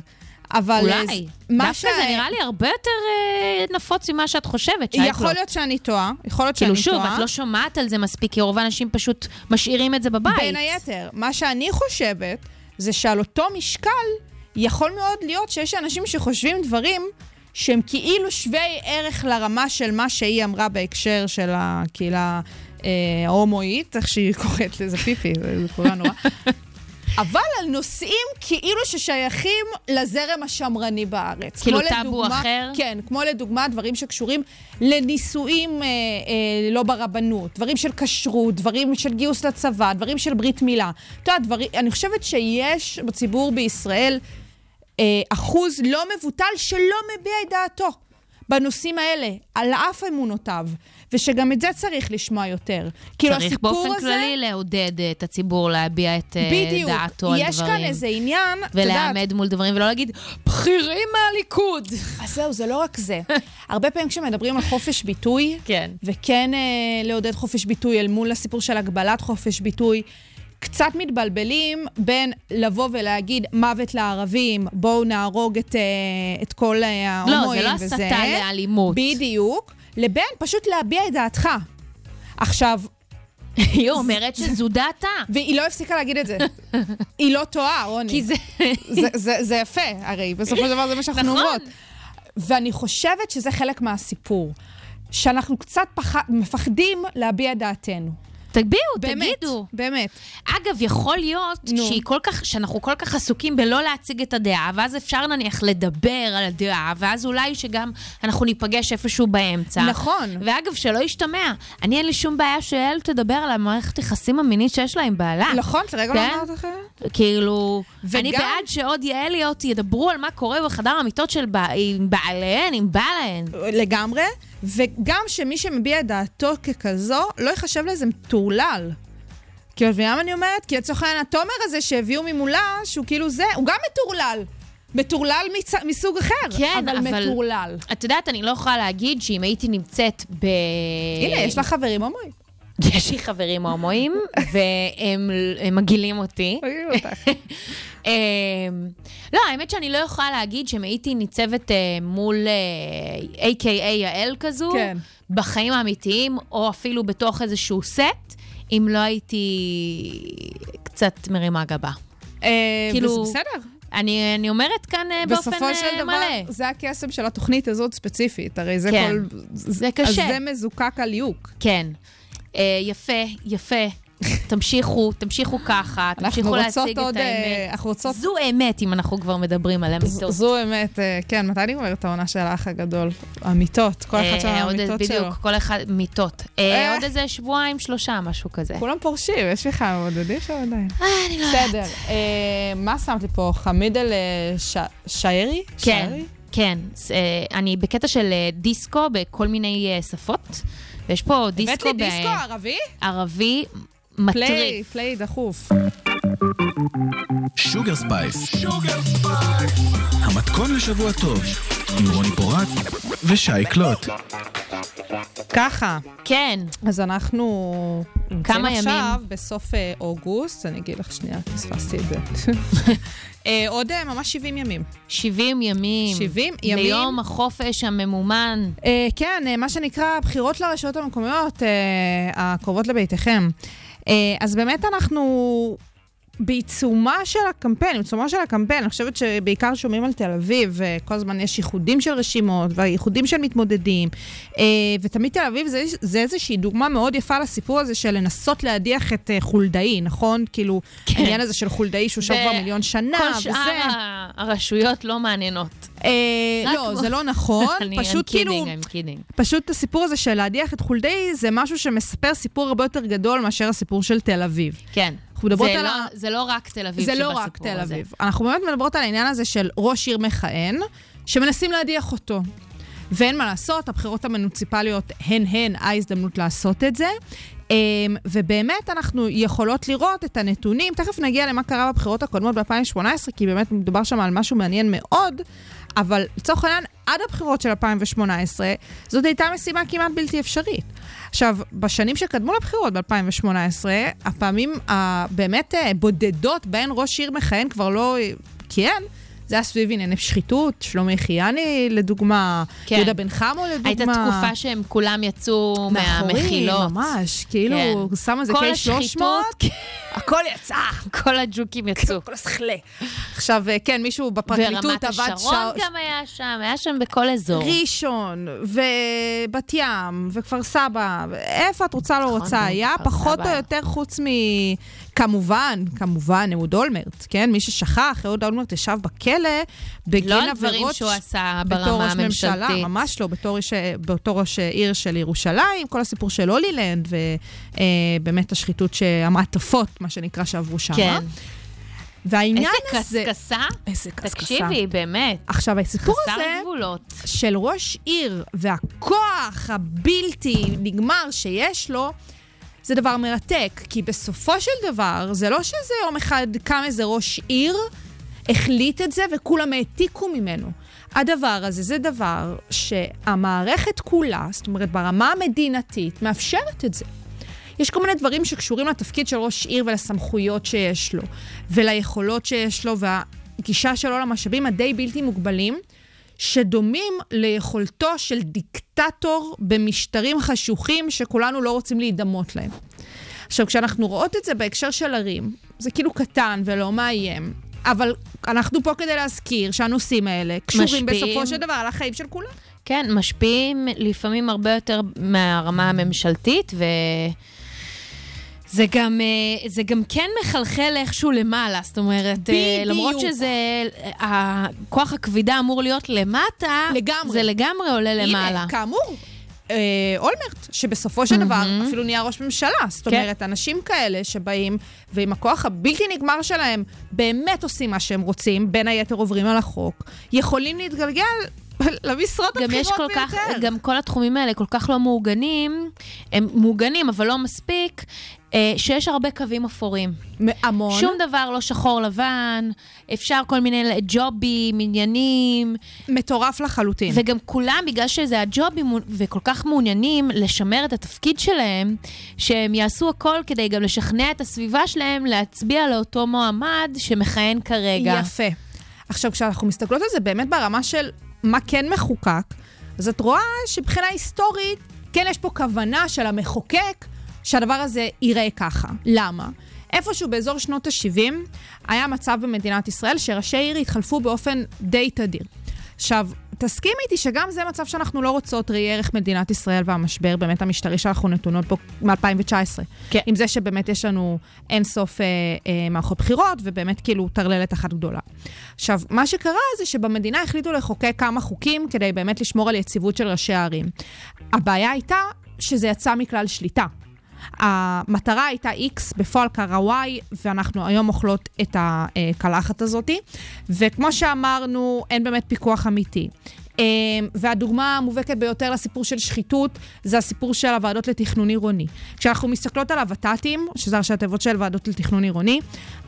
אבל... אה, אולי. מה דווקא זה נראה לי הרבה יותר אה, נפוץ ממה שאת חושבת, שייקלוט. יכול להיות שאני טועה, יכול להיות כאילו שאני שוב, טועה. את לא שומעת על זה מספיק, כי רוב האנשים פשוט משאירים את זה בבית. בין היתר, מה שאני חושבת, זה שעל אותו משקל, יכול מאוד להיות שיש אנשים שחושבים דברים שהם כאילו שווי ערך לרמה של מה שהיא אמרה בהקשר של הקהילה אה, ההומואית, איך שהיא קוראת לזה פיפי, זה זה קורה נורא. אבל על נושאים כאילו ששייכים לזרם השמרני בארץ. כאילו טאבו אחר? כן, כמו לדוגמה דברים שקשורים לנישואים אה, אה, לא ברבנות, דברים של כשרות, דברים של גיוס לצבא, דברים של ברית מילה. את יודעת, דברים, אני חושבת שיש בציבור בישראל אה, אחוז לא מבוטל שלא מביע את דעתו בנושאים האלה, על אף אמונותיו, ושגם את זה צריך לשמוע יותר. כאילו צריך הסיפור באופן הזה... כללי לעודד את הציבור להביע את אה, בדיוק. דעתו על דברים. יש כאן איזה עניין, את יודעת, ולעמד מול דברים, ולא להגיד, בכירים מהליכוד. אז זהו, זה לא רק זה. הרבה פעמים כשמדברים על חופש ביטוי, כן. וכן אה, לעודד חופש ביטוי אל מול הסיפור של הגבלת חופש ביטוי, קצת מתבלבלים בין לבוא ולהגיד מוות לערבים, בואו נהרוג את, אה, את כל אה, לא, ההומואים זה לא וזה. הסתה לאלימות. בדיוק. לבין פשוט להביע את דעתך. עכשיו, היא אומרת שזו דעתה. והיא לא הפסיקה להגיד את זה. היא לא טועה, רוני. כי זה... זה, זה, זה יפה, הרי בסופו של דבר זה מה שאנחנו נכון. אומרות. ואני חושבת שזה חלק מהסיפור. שאנחנו קצת פח... מפחדים להביע דעתנו. תגביעו, באמת, תגידו. באמת. אגב, יכול להיות נו. שהיא כל כך, שאנחנו כל כך עסוקים בלא להציג את הדעה, ואז אפשר נניח לדבר על הדעה, ואז אולי שגם אנחנו ניפגש איפשהו באמצע. נכון. ואגב, שלא ישתמע, אני אין לי שום בעיה שיעל תדבר על המערכת יחסים המינית שיש לה עם בעלה. נכון? לרגע לא כן? אמרת אחרת? כאילו, וגם- אני בעד שעוד יעליות ידברו על מה קורה בחדר המיטות של בע... עם בעליהן, עם בעליהן. לגמרי. וגם שמי שמביע את דעתו ככזו, לא ייחשב לאיזה מטורלל. כי את מבינה מה אני אומרת? כי לצורך העניין, התומר הזה שהביאו ממולה, שהוא כאילו זה, הוא גם מטורלל. מטורלל מצ... מסוג אחר, כן, אבל, אבל- מטורלל. את יודעת, אני לא יכולה להגיד שאם הייתי נמצאת ב... הנה, יש לך חברים הומואים. יש לי חברים הומואים, והם הם מגעילים אותי. אמ, לא, האמת שאני לא יכולה להגיד שאם הייתי ניצבת אה, מול אה, A.K.A יעל כזו, כן. בחיים האמיתיים, או אפילו בתוך איזשהו סט, אם לא הייתי קצת מרימה גבה. אה, כאילו, בסדר. אני, אני אומרת כאן אה, באופן בסופו של אה, דבר, מלא. זה הקסם של התוכנית הזאת ספציפית. הרי זה כן. כל... זה קשה. אז זה מזוקק על ליהוק. כן. אה, יפה, יפה. תמשיכו, תמשיכו ככה, תמשיכו להציג עוד... את אה, האמת. אנחנו רוצות... זו אמת, אם אנחנו כבר מדברים על אמיתות. זו אמת, אה, כן, מתי נגמרת העונה של האח הגדול? המיטות, כל אחד עוד המיטות איזה- שלו. בדיוק, כל אחד, מיטות. אה. עוד איזה שבועיים, שלושה, משהו כזה. כולם פורשים, יש לך מבודדים שם עדיין. אה, אני לא יודעת. בסדר. מה שמת לי פה? חמיד אל ש- שערי? כן? כן. אני בקטע של דיסקו בכל מיני שפות, ויש פה הבאת דיסקו לי דיסקו ערבי? פליי, מטריף. פליי דחוף. שוגר ספייס. המתכון לשבוע טוב, עם רוני פורט ושי קלוט. ככה, כן, אז אנחנו נמצאים כמה עכשיו ימים? בסוף אה, אוגוסט, אני אגיד לך שנייה, פספסתי את זה. אה, עוד אה, ממש 70 ימים. 70 ימים. 70 ימים. ליום החופש הממומן. אה, כן, אה, מה שנקרא בחירות לרשויות המקומיות אה, הקרובות לביתכם. אה, אז באמת אנחנו בעיצומה של הקמפיין, בעיצומה של הקמפיין, אני חושבת שבעיקר שומעים על תל אביב, וכל הזמן יש איחודים של רשימות, והאיחודים של מתמודדים, אה, ותמיד תל אביב זה, זה איזושהי דוגמה מאוד יפה לסיפור הזה של לנסות להדיח את אה, חולדאי, נכון? כאילו, כן. העניין הזה של חולדאי שהוא שם כבר מיליון שנה, כל וזה. שאר ה- הרשויות לא מעניינות. אה, לא, זה לא נכון, פשוט כאילו... פשוט הסיפור הזה של להדיח את חולדאי זה משהו שמספר סיפור הרבה יותר גדול מאשר הסיפור של תל אביב. כן. אנחנו מדברות על לא- ה- זה לא רק תל אביב זה לא שבסיפור רק תל הזה. אביב. אנחנו באמת מדברות על העניין הזה של ראש עיר מכהן, שמנסים להדיח אותו. ואין מה לעשות, הבחירות המוניציפליות הן-הן ההזדמנות לעשות את זה. אמ, ובאמת אנחנו יכולות לראות את הנתונים, תכף נגיע למה קרה בבחירות הקודמות ב-2018, כי באמת מדובר שם על משהו מעניין מאוד, אבל לצורך העניין, עד הבחירות של 2018, זאת הייתה משימה כמעט בלתי אפשרית. עכשיו, בשנים שקדמו לבחירות ב-2018, הפעמים הבאמת אה, בודדות בהן ראש עיר מכהן כבר לא כיהן, זה היה סביב ענייני שחיתות, שלומי יחיאני לדוגמה, כן. יהודה בן חמו לדוגמה. הייתה תקופה שהם כולם יצאו מהמחילות. ממש, כאילו, כן. שם איזה כל K300, השחיתות, הכל יצא. כל הג'וקים יצאו. כל הסכלה. עכשיו, אה, כן, מישהו בפרקליטות ורמת עבד השרון שעות. גם היה שם, היה שם בכל אזור. ראשון, ובת ים, וכפר סבא, איפה את רוצה לא נכון, רוצה היה, פחות. או יותר חוץ מ... כמובן, כמובן, אהוד אולמרט, כן? מי ששכח, אהוד אולמרט ישב בכלא בגין לא על עבירות... דברים שהוא עשה בתור ברמה ראש ממשלה, הממשלתית. ממש לא, בתור, ראש, בתור ראש עיר של ירושלים, כל הסיפור של הולילנד, ובאמת השחיתות, המעטפות, מה שנקרא, שעברו שם. כן. והעניין איזה הזה... קשקשה. איזה קשקשה. תקשיבי, באמת. עכשיו, הסיפור חסר הזה... גבולות. של ראש עיר והכוח הבלתי נגמר שיש לו, זה דבר מרתק. כי בסופו של דבר, זה לא שזה יום אחד קם איזה ראש עיר, החליט את זה וכולם העתיקו ממנו. הדבר הזה זה דבר שהמערכת כולה, זאת אומרת ברמה המדינתית, מאפשרת את זה. יש כל מיני דברים שקשורים לתפקיד של ראש עיר ולסמכויות שיש לו, וליכולות שיש לו, והגישה שלו למשאבים הדי בלתי מוגבלים, שדומים ליכולתו של דיקטטור במשטרים חשוכים שכולנו לא רוצים להידמות להם. עכשיו, כשאנחנו רואות את זה בהקשר של ערים, זה כאילו קטן ולא מאיים, אבל אנחנו פה כדי להזכיר שהנושאים האלה קשורים משפיעים. בסופו של דבר על החיים של כולם. כן, משפיעים לפעמים הרבה יותר מהרמה הממשלתית, ו... זה גם, אה, זה גם כן מחלחל איכשהו למעלה, זאת אומרת, אה, בדיוק. למרות שזה, אה, הכוח הכבידה אמור להיות למטה, לגמרי. זה לגמרי עולה למעלה. הנה, כאמור, אה, אולמרט, שבסופו של דבר אפילו נהיה ראש ממשלה. זאת כן. אומרת, אנשים כאלה שבאים ועם הכוח הבלתי נגמר שלהם באמת עושים מה שהם רוצים, בין היתר עוברים על החוק, יכולים להתגלגל למשרות גם יש הבכירות כל כך, ביותר. גם כל התחומים האלה כל כך לא מעוגנים, הם מעוגנים אבל לא מספיק, אה, שיש הרבה קווים אפורים. המון. שום דבר לא שחור לבן, אפשר כל מיני ג'ובים, עניינים, מטורף לחלוטין. וגם כולם, בגלל שזה הג'ובים וכל כך מעוניינים לשמר את התפקיד שלהם, שהם יעשו הכל כדי גם לשכנע את הסביבה שלהם להצביע לאותו מועמד שמכהן כרגע. יפה. עכשיו, כשאנחנו מסתכלות על זה באמת ברמה של מה כן מחוקק, אז את רואה שמבחינה היסטורית, כן יש פה כוונה של המחוקק שהדבר הזה ייראה ככה. למה? איפשהו באזור שנות ה-70 היה מצב במדינת ישראל שראשי עיר התחלפו באופן די תדיר. עכשיו, תסכים איתי שגם זה מצב שאנחנו לא רוצות ראי ערך מדינת ישראל והמשבר באמת המשטרי שאנחנו נתונות בו מ-2019. כן. עם זה שבאמת יש לנו אינסוף אה, אה, מערכות בחירות, ובאמת כאילו טרללת אחת גדולה. עכשיו, מה שקרה זה שבמדינה החליטו לחוקק כמה חוקים כדי באמת לשמור על יציבות של ראשי הערים. הבעיה הייתה שזה יצא מכלל שליטה. המטרה הייתה X, בפועל קרה Y, ואנחנו היום אוכלות את הקלחת הזאת. וכמו שאמרנו, אין באמת פיקוח אמיתי. אמ, והדוגמה המובהקת ביותר לסיפור של שחיתות, זה הסיפור של הוועדות לתכנון עירוני. כשאנחנו מסתכלות על הוות"תים, שזה ראשי התיבות של ועדות לתכנון עירוני,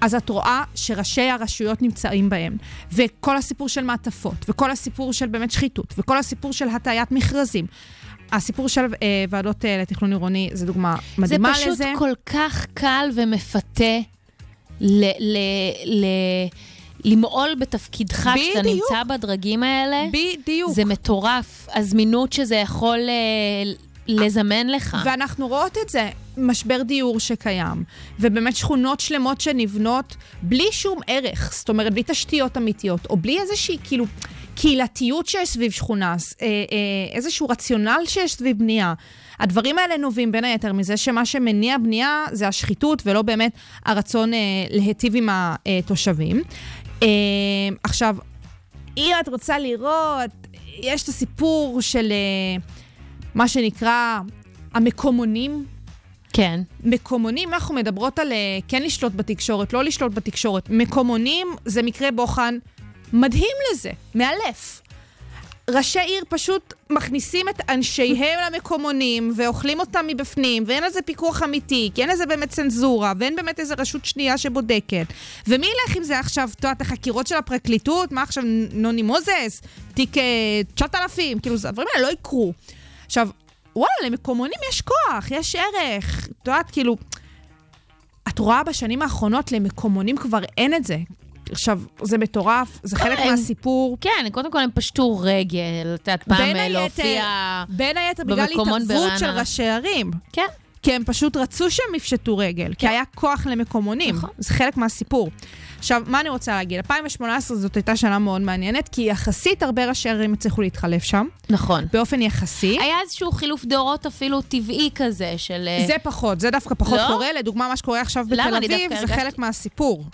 אז את רואה שראשי הרשויות נמצאים בהם. וכל הסיפור של מעטפות, וכל הסיפור של באמת שחיתות, וכל הסיפור של הטיית מכרזים. הסיפור של אה, ועדות אה, לתכנון עירוני זה דוגמה מדהימה זה לזה. פשוט כל כך קל ומפתה ל... ל, ל למעול בתפקידך כשאתה. נמצא בדרגים האלה. בדיוק. זה מטורף, הזמינות שזה יכול אה, לזמן לך. ואנחנו רואות את זה, משבר דיור שקיים, ובאמת שכונות שלמות שנבנות בלי שום ערך, זאת אומרת, בלי תשתיות אמיתיות, או בלי איזושהי כאילו קהילתיות שיש סביב שכונה, אה, אה, איזשהו רציונל שיש סביב בנייה. הדברים האלה נובעים בין היתר מזה שמה שמניע בנייה זה השחיתות ולא באמת הרצון אה, להיטיב עם התושבים. אה, עכשיו, אם את רוצה לראות, יש את הסיפור של אה, מה שנקרא המקומונים. כן. מקומונים, אנחנו מדברות על אה, כן לשלוט בתקשורת, לא לשלוט בתקשורת. מקומונים זה מקרה בוחן מדהים לזה, מאלף. ראשי עיר פשוט מכניסים את אנשיהם למקומונים ואוכלים אותם מבפנים, ואין על זה פיקוח אמיתי, כי אין לזה באמת צנזורה, ואין באמת איזה רשות שנייה שבודקת. ומי ילך עם זה עכשיו, את יודעת, החקירות של הפרקליטות? מה עכשיו, נוני מוזס? תיק אה, 9,000? כאילו, זה- הדברים האלה לא יקרו. עכשיו, וואלה, למקומונים יש כוח, יש ערך. את יודעת, כאילו, את רואה בשנים האחרונות למקומונים כבר אין את זה. עכשיו, זה מטורף, זה חלק מהסיפור. כן, קודם כל הם פשטו רגל, את יודעת, פעם אה, להופיע... בין היתר בגלל התערבות. של ראשי ערים. כן. כי הם פשוט רצו שהם יפשטו רגל, כי היה כוח למקומונים. נכון. זה חלק מהסיפור. עכשיו, מה אני רוצה להגיד? 2018 זאת הייתה שנה מאוד מעניינת, כי יחסית הרבה ראשי ערים הצליחו להתחלף שם, נכון. באופן יחסי. היה איזשהו חילוף דורות אפילו טבעי כזה של... אה, זה פחות, זה דווקא פחות לא? קורה. לדוגמה, מה שקורה עכשיו? בתל אביב, זה הרגשתי- חלק מהסיפור.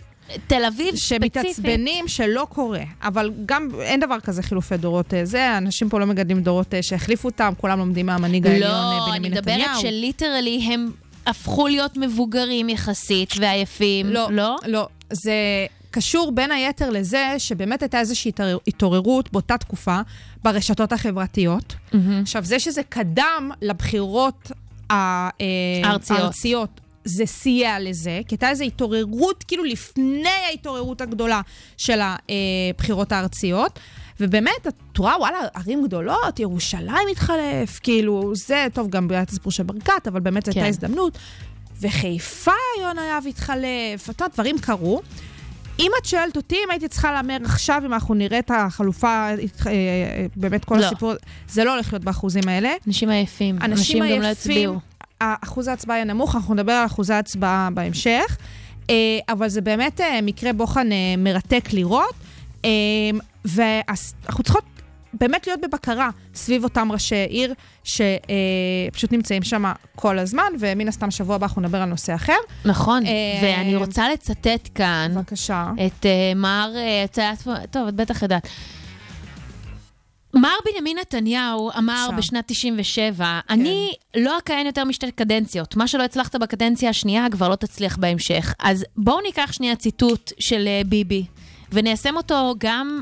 תל אביב ספציפית. שמתעצבנים שלא קורה. אבל גם אין דבר כזה חילופי דורות אה, זה, אנשים פה לא מגדלים דורות אה, שהחליפו אותם, כולם לומדים מהמנהיג העליון אה, לא, אני בנימין נתניהו. מדברת שליטרלי הם הפכו להיות מבוגרים יחסית ועייפים. לא, לא? לא. זה קשור בין היתר לזה שבאמת הייתה איזושהי התעוררות באותה תקופה ברשתות החברתיות. עכשיו, זה שזה קדם לבחירות הארציות. הארציות, זה סייע לזה, כי הייתה איזו התעוררות, כאילו לפני ההתעוררות הגדולה של הבחירות הארציות. ובאמת, את רואה, וואלה, ערים גדולות, ירושלים התחלף, כאילו, זה, טוב, גם את הסיפור של ברקת, אבל באמת זו הייתה כן. הזדמנות. וחיפה, יונה יהב התחלף, את יודעת, דברים קרו. אם את שואלת אותי, אם הייתי צריכה להמר עכשיו, אם אנחנו נראה את החלופה, אה, אה, באמת כל לא. הסיפור, זה לא הולך להיות באחוזים האלה. אנשים עייפים. אנשים גם לא עייפים, הצביעו. אחוז ההצבעה יהיה נמוך, אנחנו נדבר על אחוזי ההצבעה בהמשך, אה, אבל זה באמת אה, מקרה בוחן אה, מרתק לראות, ואנחנו צריכות באמת להיות בבקרה סביב אותם ראשי עיר שפשוט נמצאים שם כל הזמן, ומן הסתם שבוע הבא אנחנו נדבר על נושא אחר. נכון, אה, ואני רוצה לצטט כאן בבקשה. את אה, מר, את יודעת, טוב, את בטח יודעת. מר בנימין נתניהו אמר בבקשה. בשנת 97, אני לא אכהן יותר משתי קדנציות. מה שלא הצלחת בקדנציה השנייה, כבר לא תצליח בהמשך. אז בואו ניקח שנייה ציטוט של אה, ביבי, וניישם אותו גם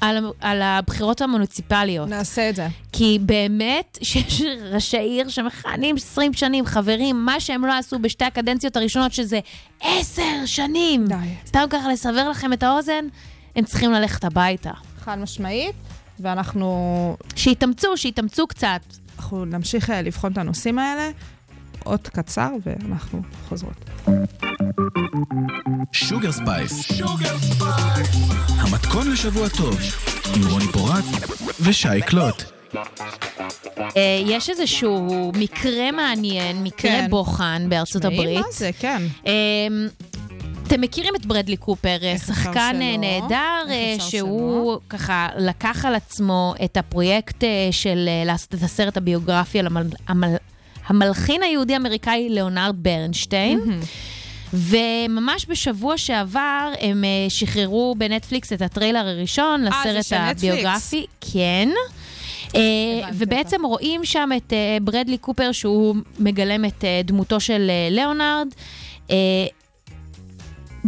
על, על הבחירות המוניציפליות. נעשה את זה. כי באמת שיש ראשי עיר שמכהנים 20 שנים, חברים, מה שהם לא עשו בשתי הקדנציות הראשונות, שזה עשר שנים. די. סתם ככה לסבר לכם את האוזן, הם צריכים ללכת הביתה. חד משמעית, ואנחנו שיתאמצו, שיתאמצו קצת. אנחנו נמשיך אה, לבחון את הנושאים האלה. עוד קצר, ואנחנו חוזרות. Sugar Spice. המתכון לשבוע טוב, עם רוני פורט ושי קלוט. אה, יש איזשהו מקרה מעניין, מקרה כן. בוחן בארצות הברית. מה זה, כן. אתם מכירים את ברדלי קופר, שחקן? אה, נהדר, אה, שהוא ככה לקח על עצמו את הפרויקט אה, של לעשות את הסרט הביוגרפי על המל- המל- המלחין היהודי-אמריקאי ליאונרד ברנשטיין. וממש בשבוע שעבר הם שחררו בנטפליקס את הטריילר הראשון לסרט? הביוגרפי. כן. ובעצם רואים שם את ברדלי קופר, שהוא מגלם את דמותו של ליאונרד.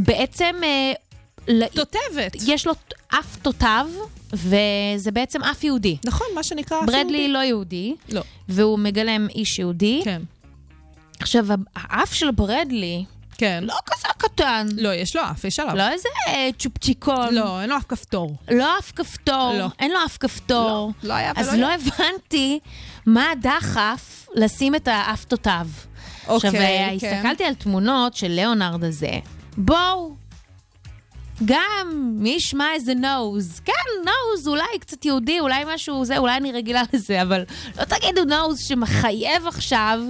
בעצם אה, תותבת. יש לו אף תותב, וזה בעצם אף יהודי. נכון, מה שנקרא... ברדלי אפילו- לא יהודי, לא. והוא מגלם איש יהודי. כן. עכשיו, האף של ברדלי כן. לא כזה קטן. לא, יש לו אף, יש עליו. לא איזה אה, צ'ופצ'יקון. לא, אין לו אף כפתור. לא אף כפתור. לא. אין לו אף כפתור. לא היה ולא אז יהיה. לא הבנתי מה הדחף לשים את האף תותב. עכשיו, אוקיי, אה, כן. הסתכלתי על תמונות של ליאונרד הזה. בואו. גם, מי ישמע איזה נוז. כן, נוז, אולי קצת יהודי, אולי משהו, זה, אולי אני רגילה לזה, אבל לא תגידו נוז שמחייב עכשיו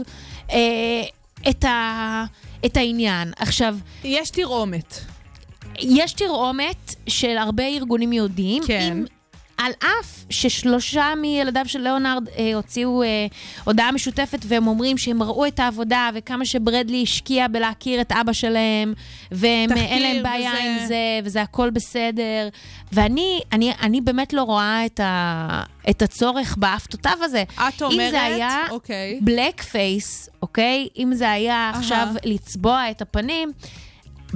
אה, את, ה, את העניין. עכשיו, יש תרעומת. יש תרעומת של הרבה ארגונים יהודיים, כן. עם, על אף ששלושה מילדיו של ליאונרד אה, הוציאו אה, הודעה משותפת והם אומרים שהם ראו את העבודה וכמה שברדלי השקיע בלהכיר את אבא שלהם, והם תחקיר אין להם בעיה וזה- עם זה, וזה הכל בסדר. ואני אני, אני באמת לא רואה את, ה, את הצורך באף תותב הזה. את אומרת, אם זה היה אוקיי. בלק פייס, אוקיי? אם זה היה עכשיו לצבוע את הפנים,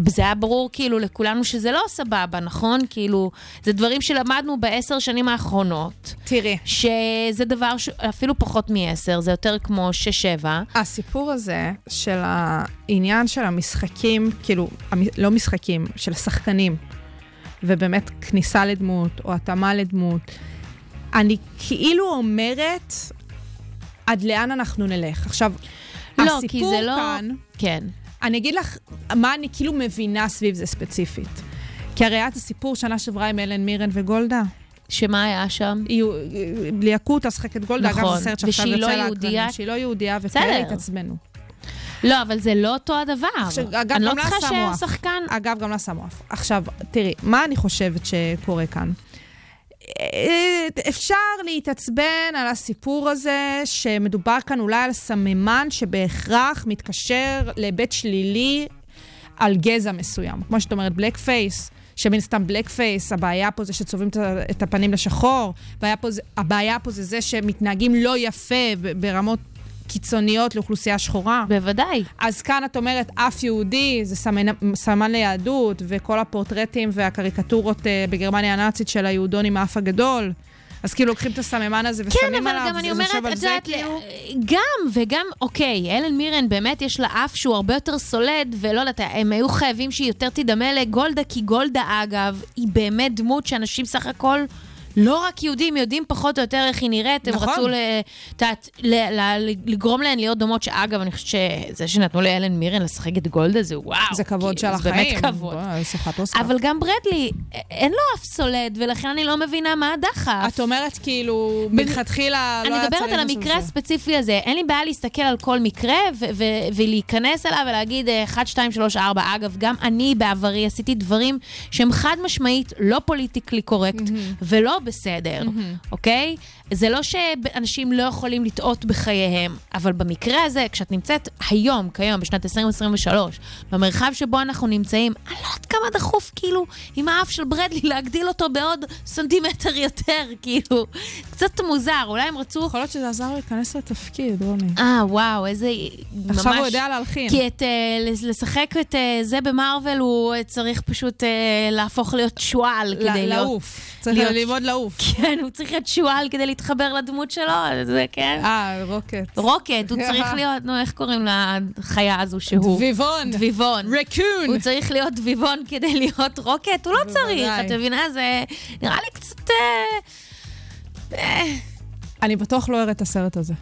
זה היה ברור כאילו לכולנו שזה לא סבבה, נכון? כאילו, זה דברים שלמדנו בעשר שנים האחרונות, תראי, שזה דבר שאפילו פחות מעשר, זה יותר כמו שש-שבע. הסיפור הזה של העניין של המשחקים, כאילו, המ- לא משחקים, של השחקנים, ובאמת כניסה לדמות, או התאמה לדמות, אני כאילו אומרת, עד לאן אנחנו נלך. עכשיו, לא, הסיפור כי זה לא... כאן, כן. אני אגיד לך מה אני כאילו מבינה סביב זה ספציפית. כי הרי היה את הסיפור שנה שעברה עם אלן מירן וגולדה. שמה היה שם? אותה, שחקת גולדה, אגב, נכון. זה סרט שעכשיו יוצא לא לאקרנים, יהודייה. שהיא לא יהודייה, וכאלה. התעצבנו. לא, אבל זה לא אותו הדבר. עכשיו, אגב, אני לא צריכה. שהשחקן... אגב, גם לה שמו אף. עכשיו, תראי, מה אני חושבת שקורה כאן? אה, אפשר להתעצבן על הסיפור הזה, שמדובר כאן אולי על סממן שבהכרח מתקשר להיבט שלילי על גזע מסוים. כמו שאת אומרת, blackface, שמן הסתם blackface, הבעיה פה זה שצובעים את הפנים לשחור, הבעיה פה הבעיה פה זה זה שמתנהגים לא יפה ברמות קיצוניות לאוכלוסייה שחורה. בוודאי. אז כאן את אומרת, אף יהודי זה סממן, סמן ליהדות, וכל הפורטרטים והקריקטורות אה, בגרמניה הנאצית של היהודון עם האף הגדול. אז כאילו לוקחים את הסממן הזה כן, ושמים אבל עליו, גם אני אומרת, את יודעת, כאילו... גם וגם, אוקיי, אלן מירן באמת יש לה אף שהוא הרבה יותר סולד, ולא יודעת, הם היו חייבים שהיא יותר תדמה לגולדה, כי גולדה, אגב, היא באמת דמות שאנשים סך הכל... לא רק יהודים, יודעים פחות או יותר איך היא נראית, הם נכון. רצו ל- יודעת, ל- ל- לגרום להן להיות דומות, שאגב, אני חושבת שזה שנתנו להלן מירן לשחק את גולדה, זה וואו. זה כבוד של כאילו, זה החיים. באמת כבוד. בוא, אוסקר. אבל גם ברדלי, אין לו אף סולד, ולכן אני לא מבינה מה הדחף. את אומרת כאילו, מלכתחילה לא אני היה צריך... מדברת על המקרה. הספציפי הזה. אין לי בעיה להסתכל על כל מקרה ו- ו- ולהיכנס אליו ולהגיד אה, 1, 2, 3, 4. אגב, גם אני בעברי עשיתי דברים שהם חד משמעית לא politically correct ולא בסדר, אוקיי? זה לא שאנשים לא יכולים לטעות בחייהם, אבל במקרה הזה, כשאת נמצאת היום, כיום, בשנת 2023, במרחב שבו אנחנו נמצאים, אני לא יודעת כמה דחוף, כאילו, עם האף של ברדלי, להגדיל אותו בעוד סנטימטר יותר, כאילו, קצת מוזר, אולי הם רצו... יכול להיות שזה עזר להיכנס לתפקיד, רוני. אה, וואו, איזה... עכשיו ממש... הוא יודע להלחין. כי את, לס- לשחק את אה, זה במרוויל, הוא אה, צריך פשוט אה, להפוך להיות שועל כדי ל- להיות... לעוף. צריך להיות- ללמוד לעוף. כן, הוא צריך להיות שועל כדי להתחבר לדמות שלו, זה כן. אה, רוקט. רוקט, הוא צריך להיות, נו, איך קוראים לחיה הזו שהוא? דביבון. דביבון. raccoon. הוא צריך להיות דביבון כדי להיות רוקט? הוא לא צריך. את מבינה? זה נראה לי קצת... אה, אה, אני בטוח לא אראה את הסרט הזה.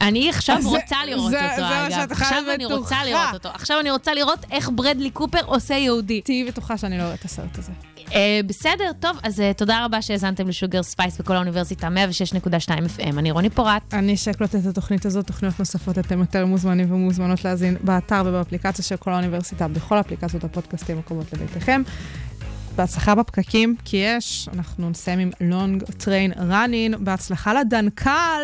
אני עכשיו זה- רוצה לראות זה- אותו, זה אגב. שאת עכשיו אני רוצה בטוחה. לראות אותו. עכשיו אני רוצה לראות איך ברדלי קופר עושה יהודי. תהיי בטוחה שאני לא אראה את הסרט הזה. אה, בסדר, טוב, אז אה, תודה רבה שהאזנתם ל Sugar Space בקול האוניברסיטה 106.2 FM. אני רוני פורט. אני שקלוט את התוכנית הזאת, תוכניות נוספות אתם יותר מוזמנים ומוזמנות להאזין באתר ובאפליקציה של כל האוניברסיטה, בכל אפליקציות הפודקאסטים הקרובות לביתכם. בהצלחה בפקקים, כי יש, אנחנו נסיים עם לונג טריין ראנין, בהצלחה לדנקל.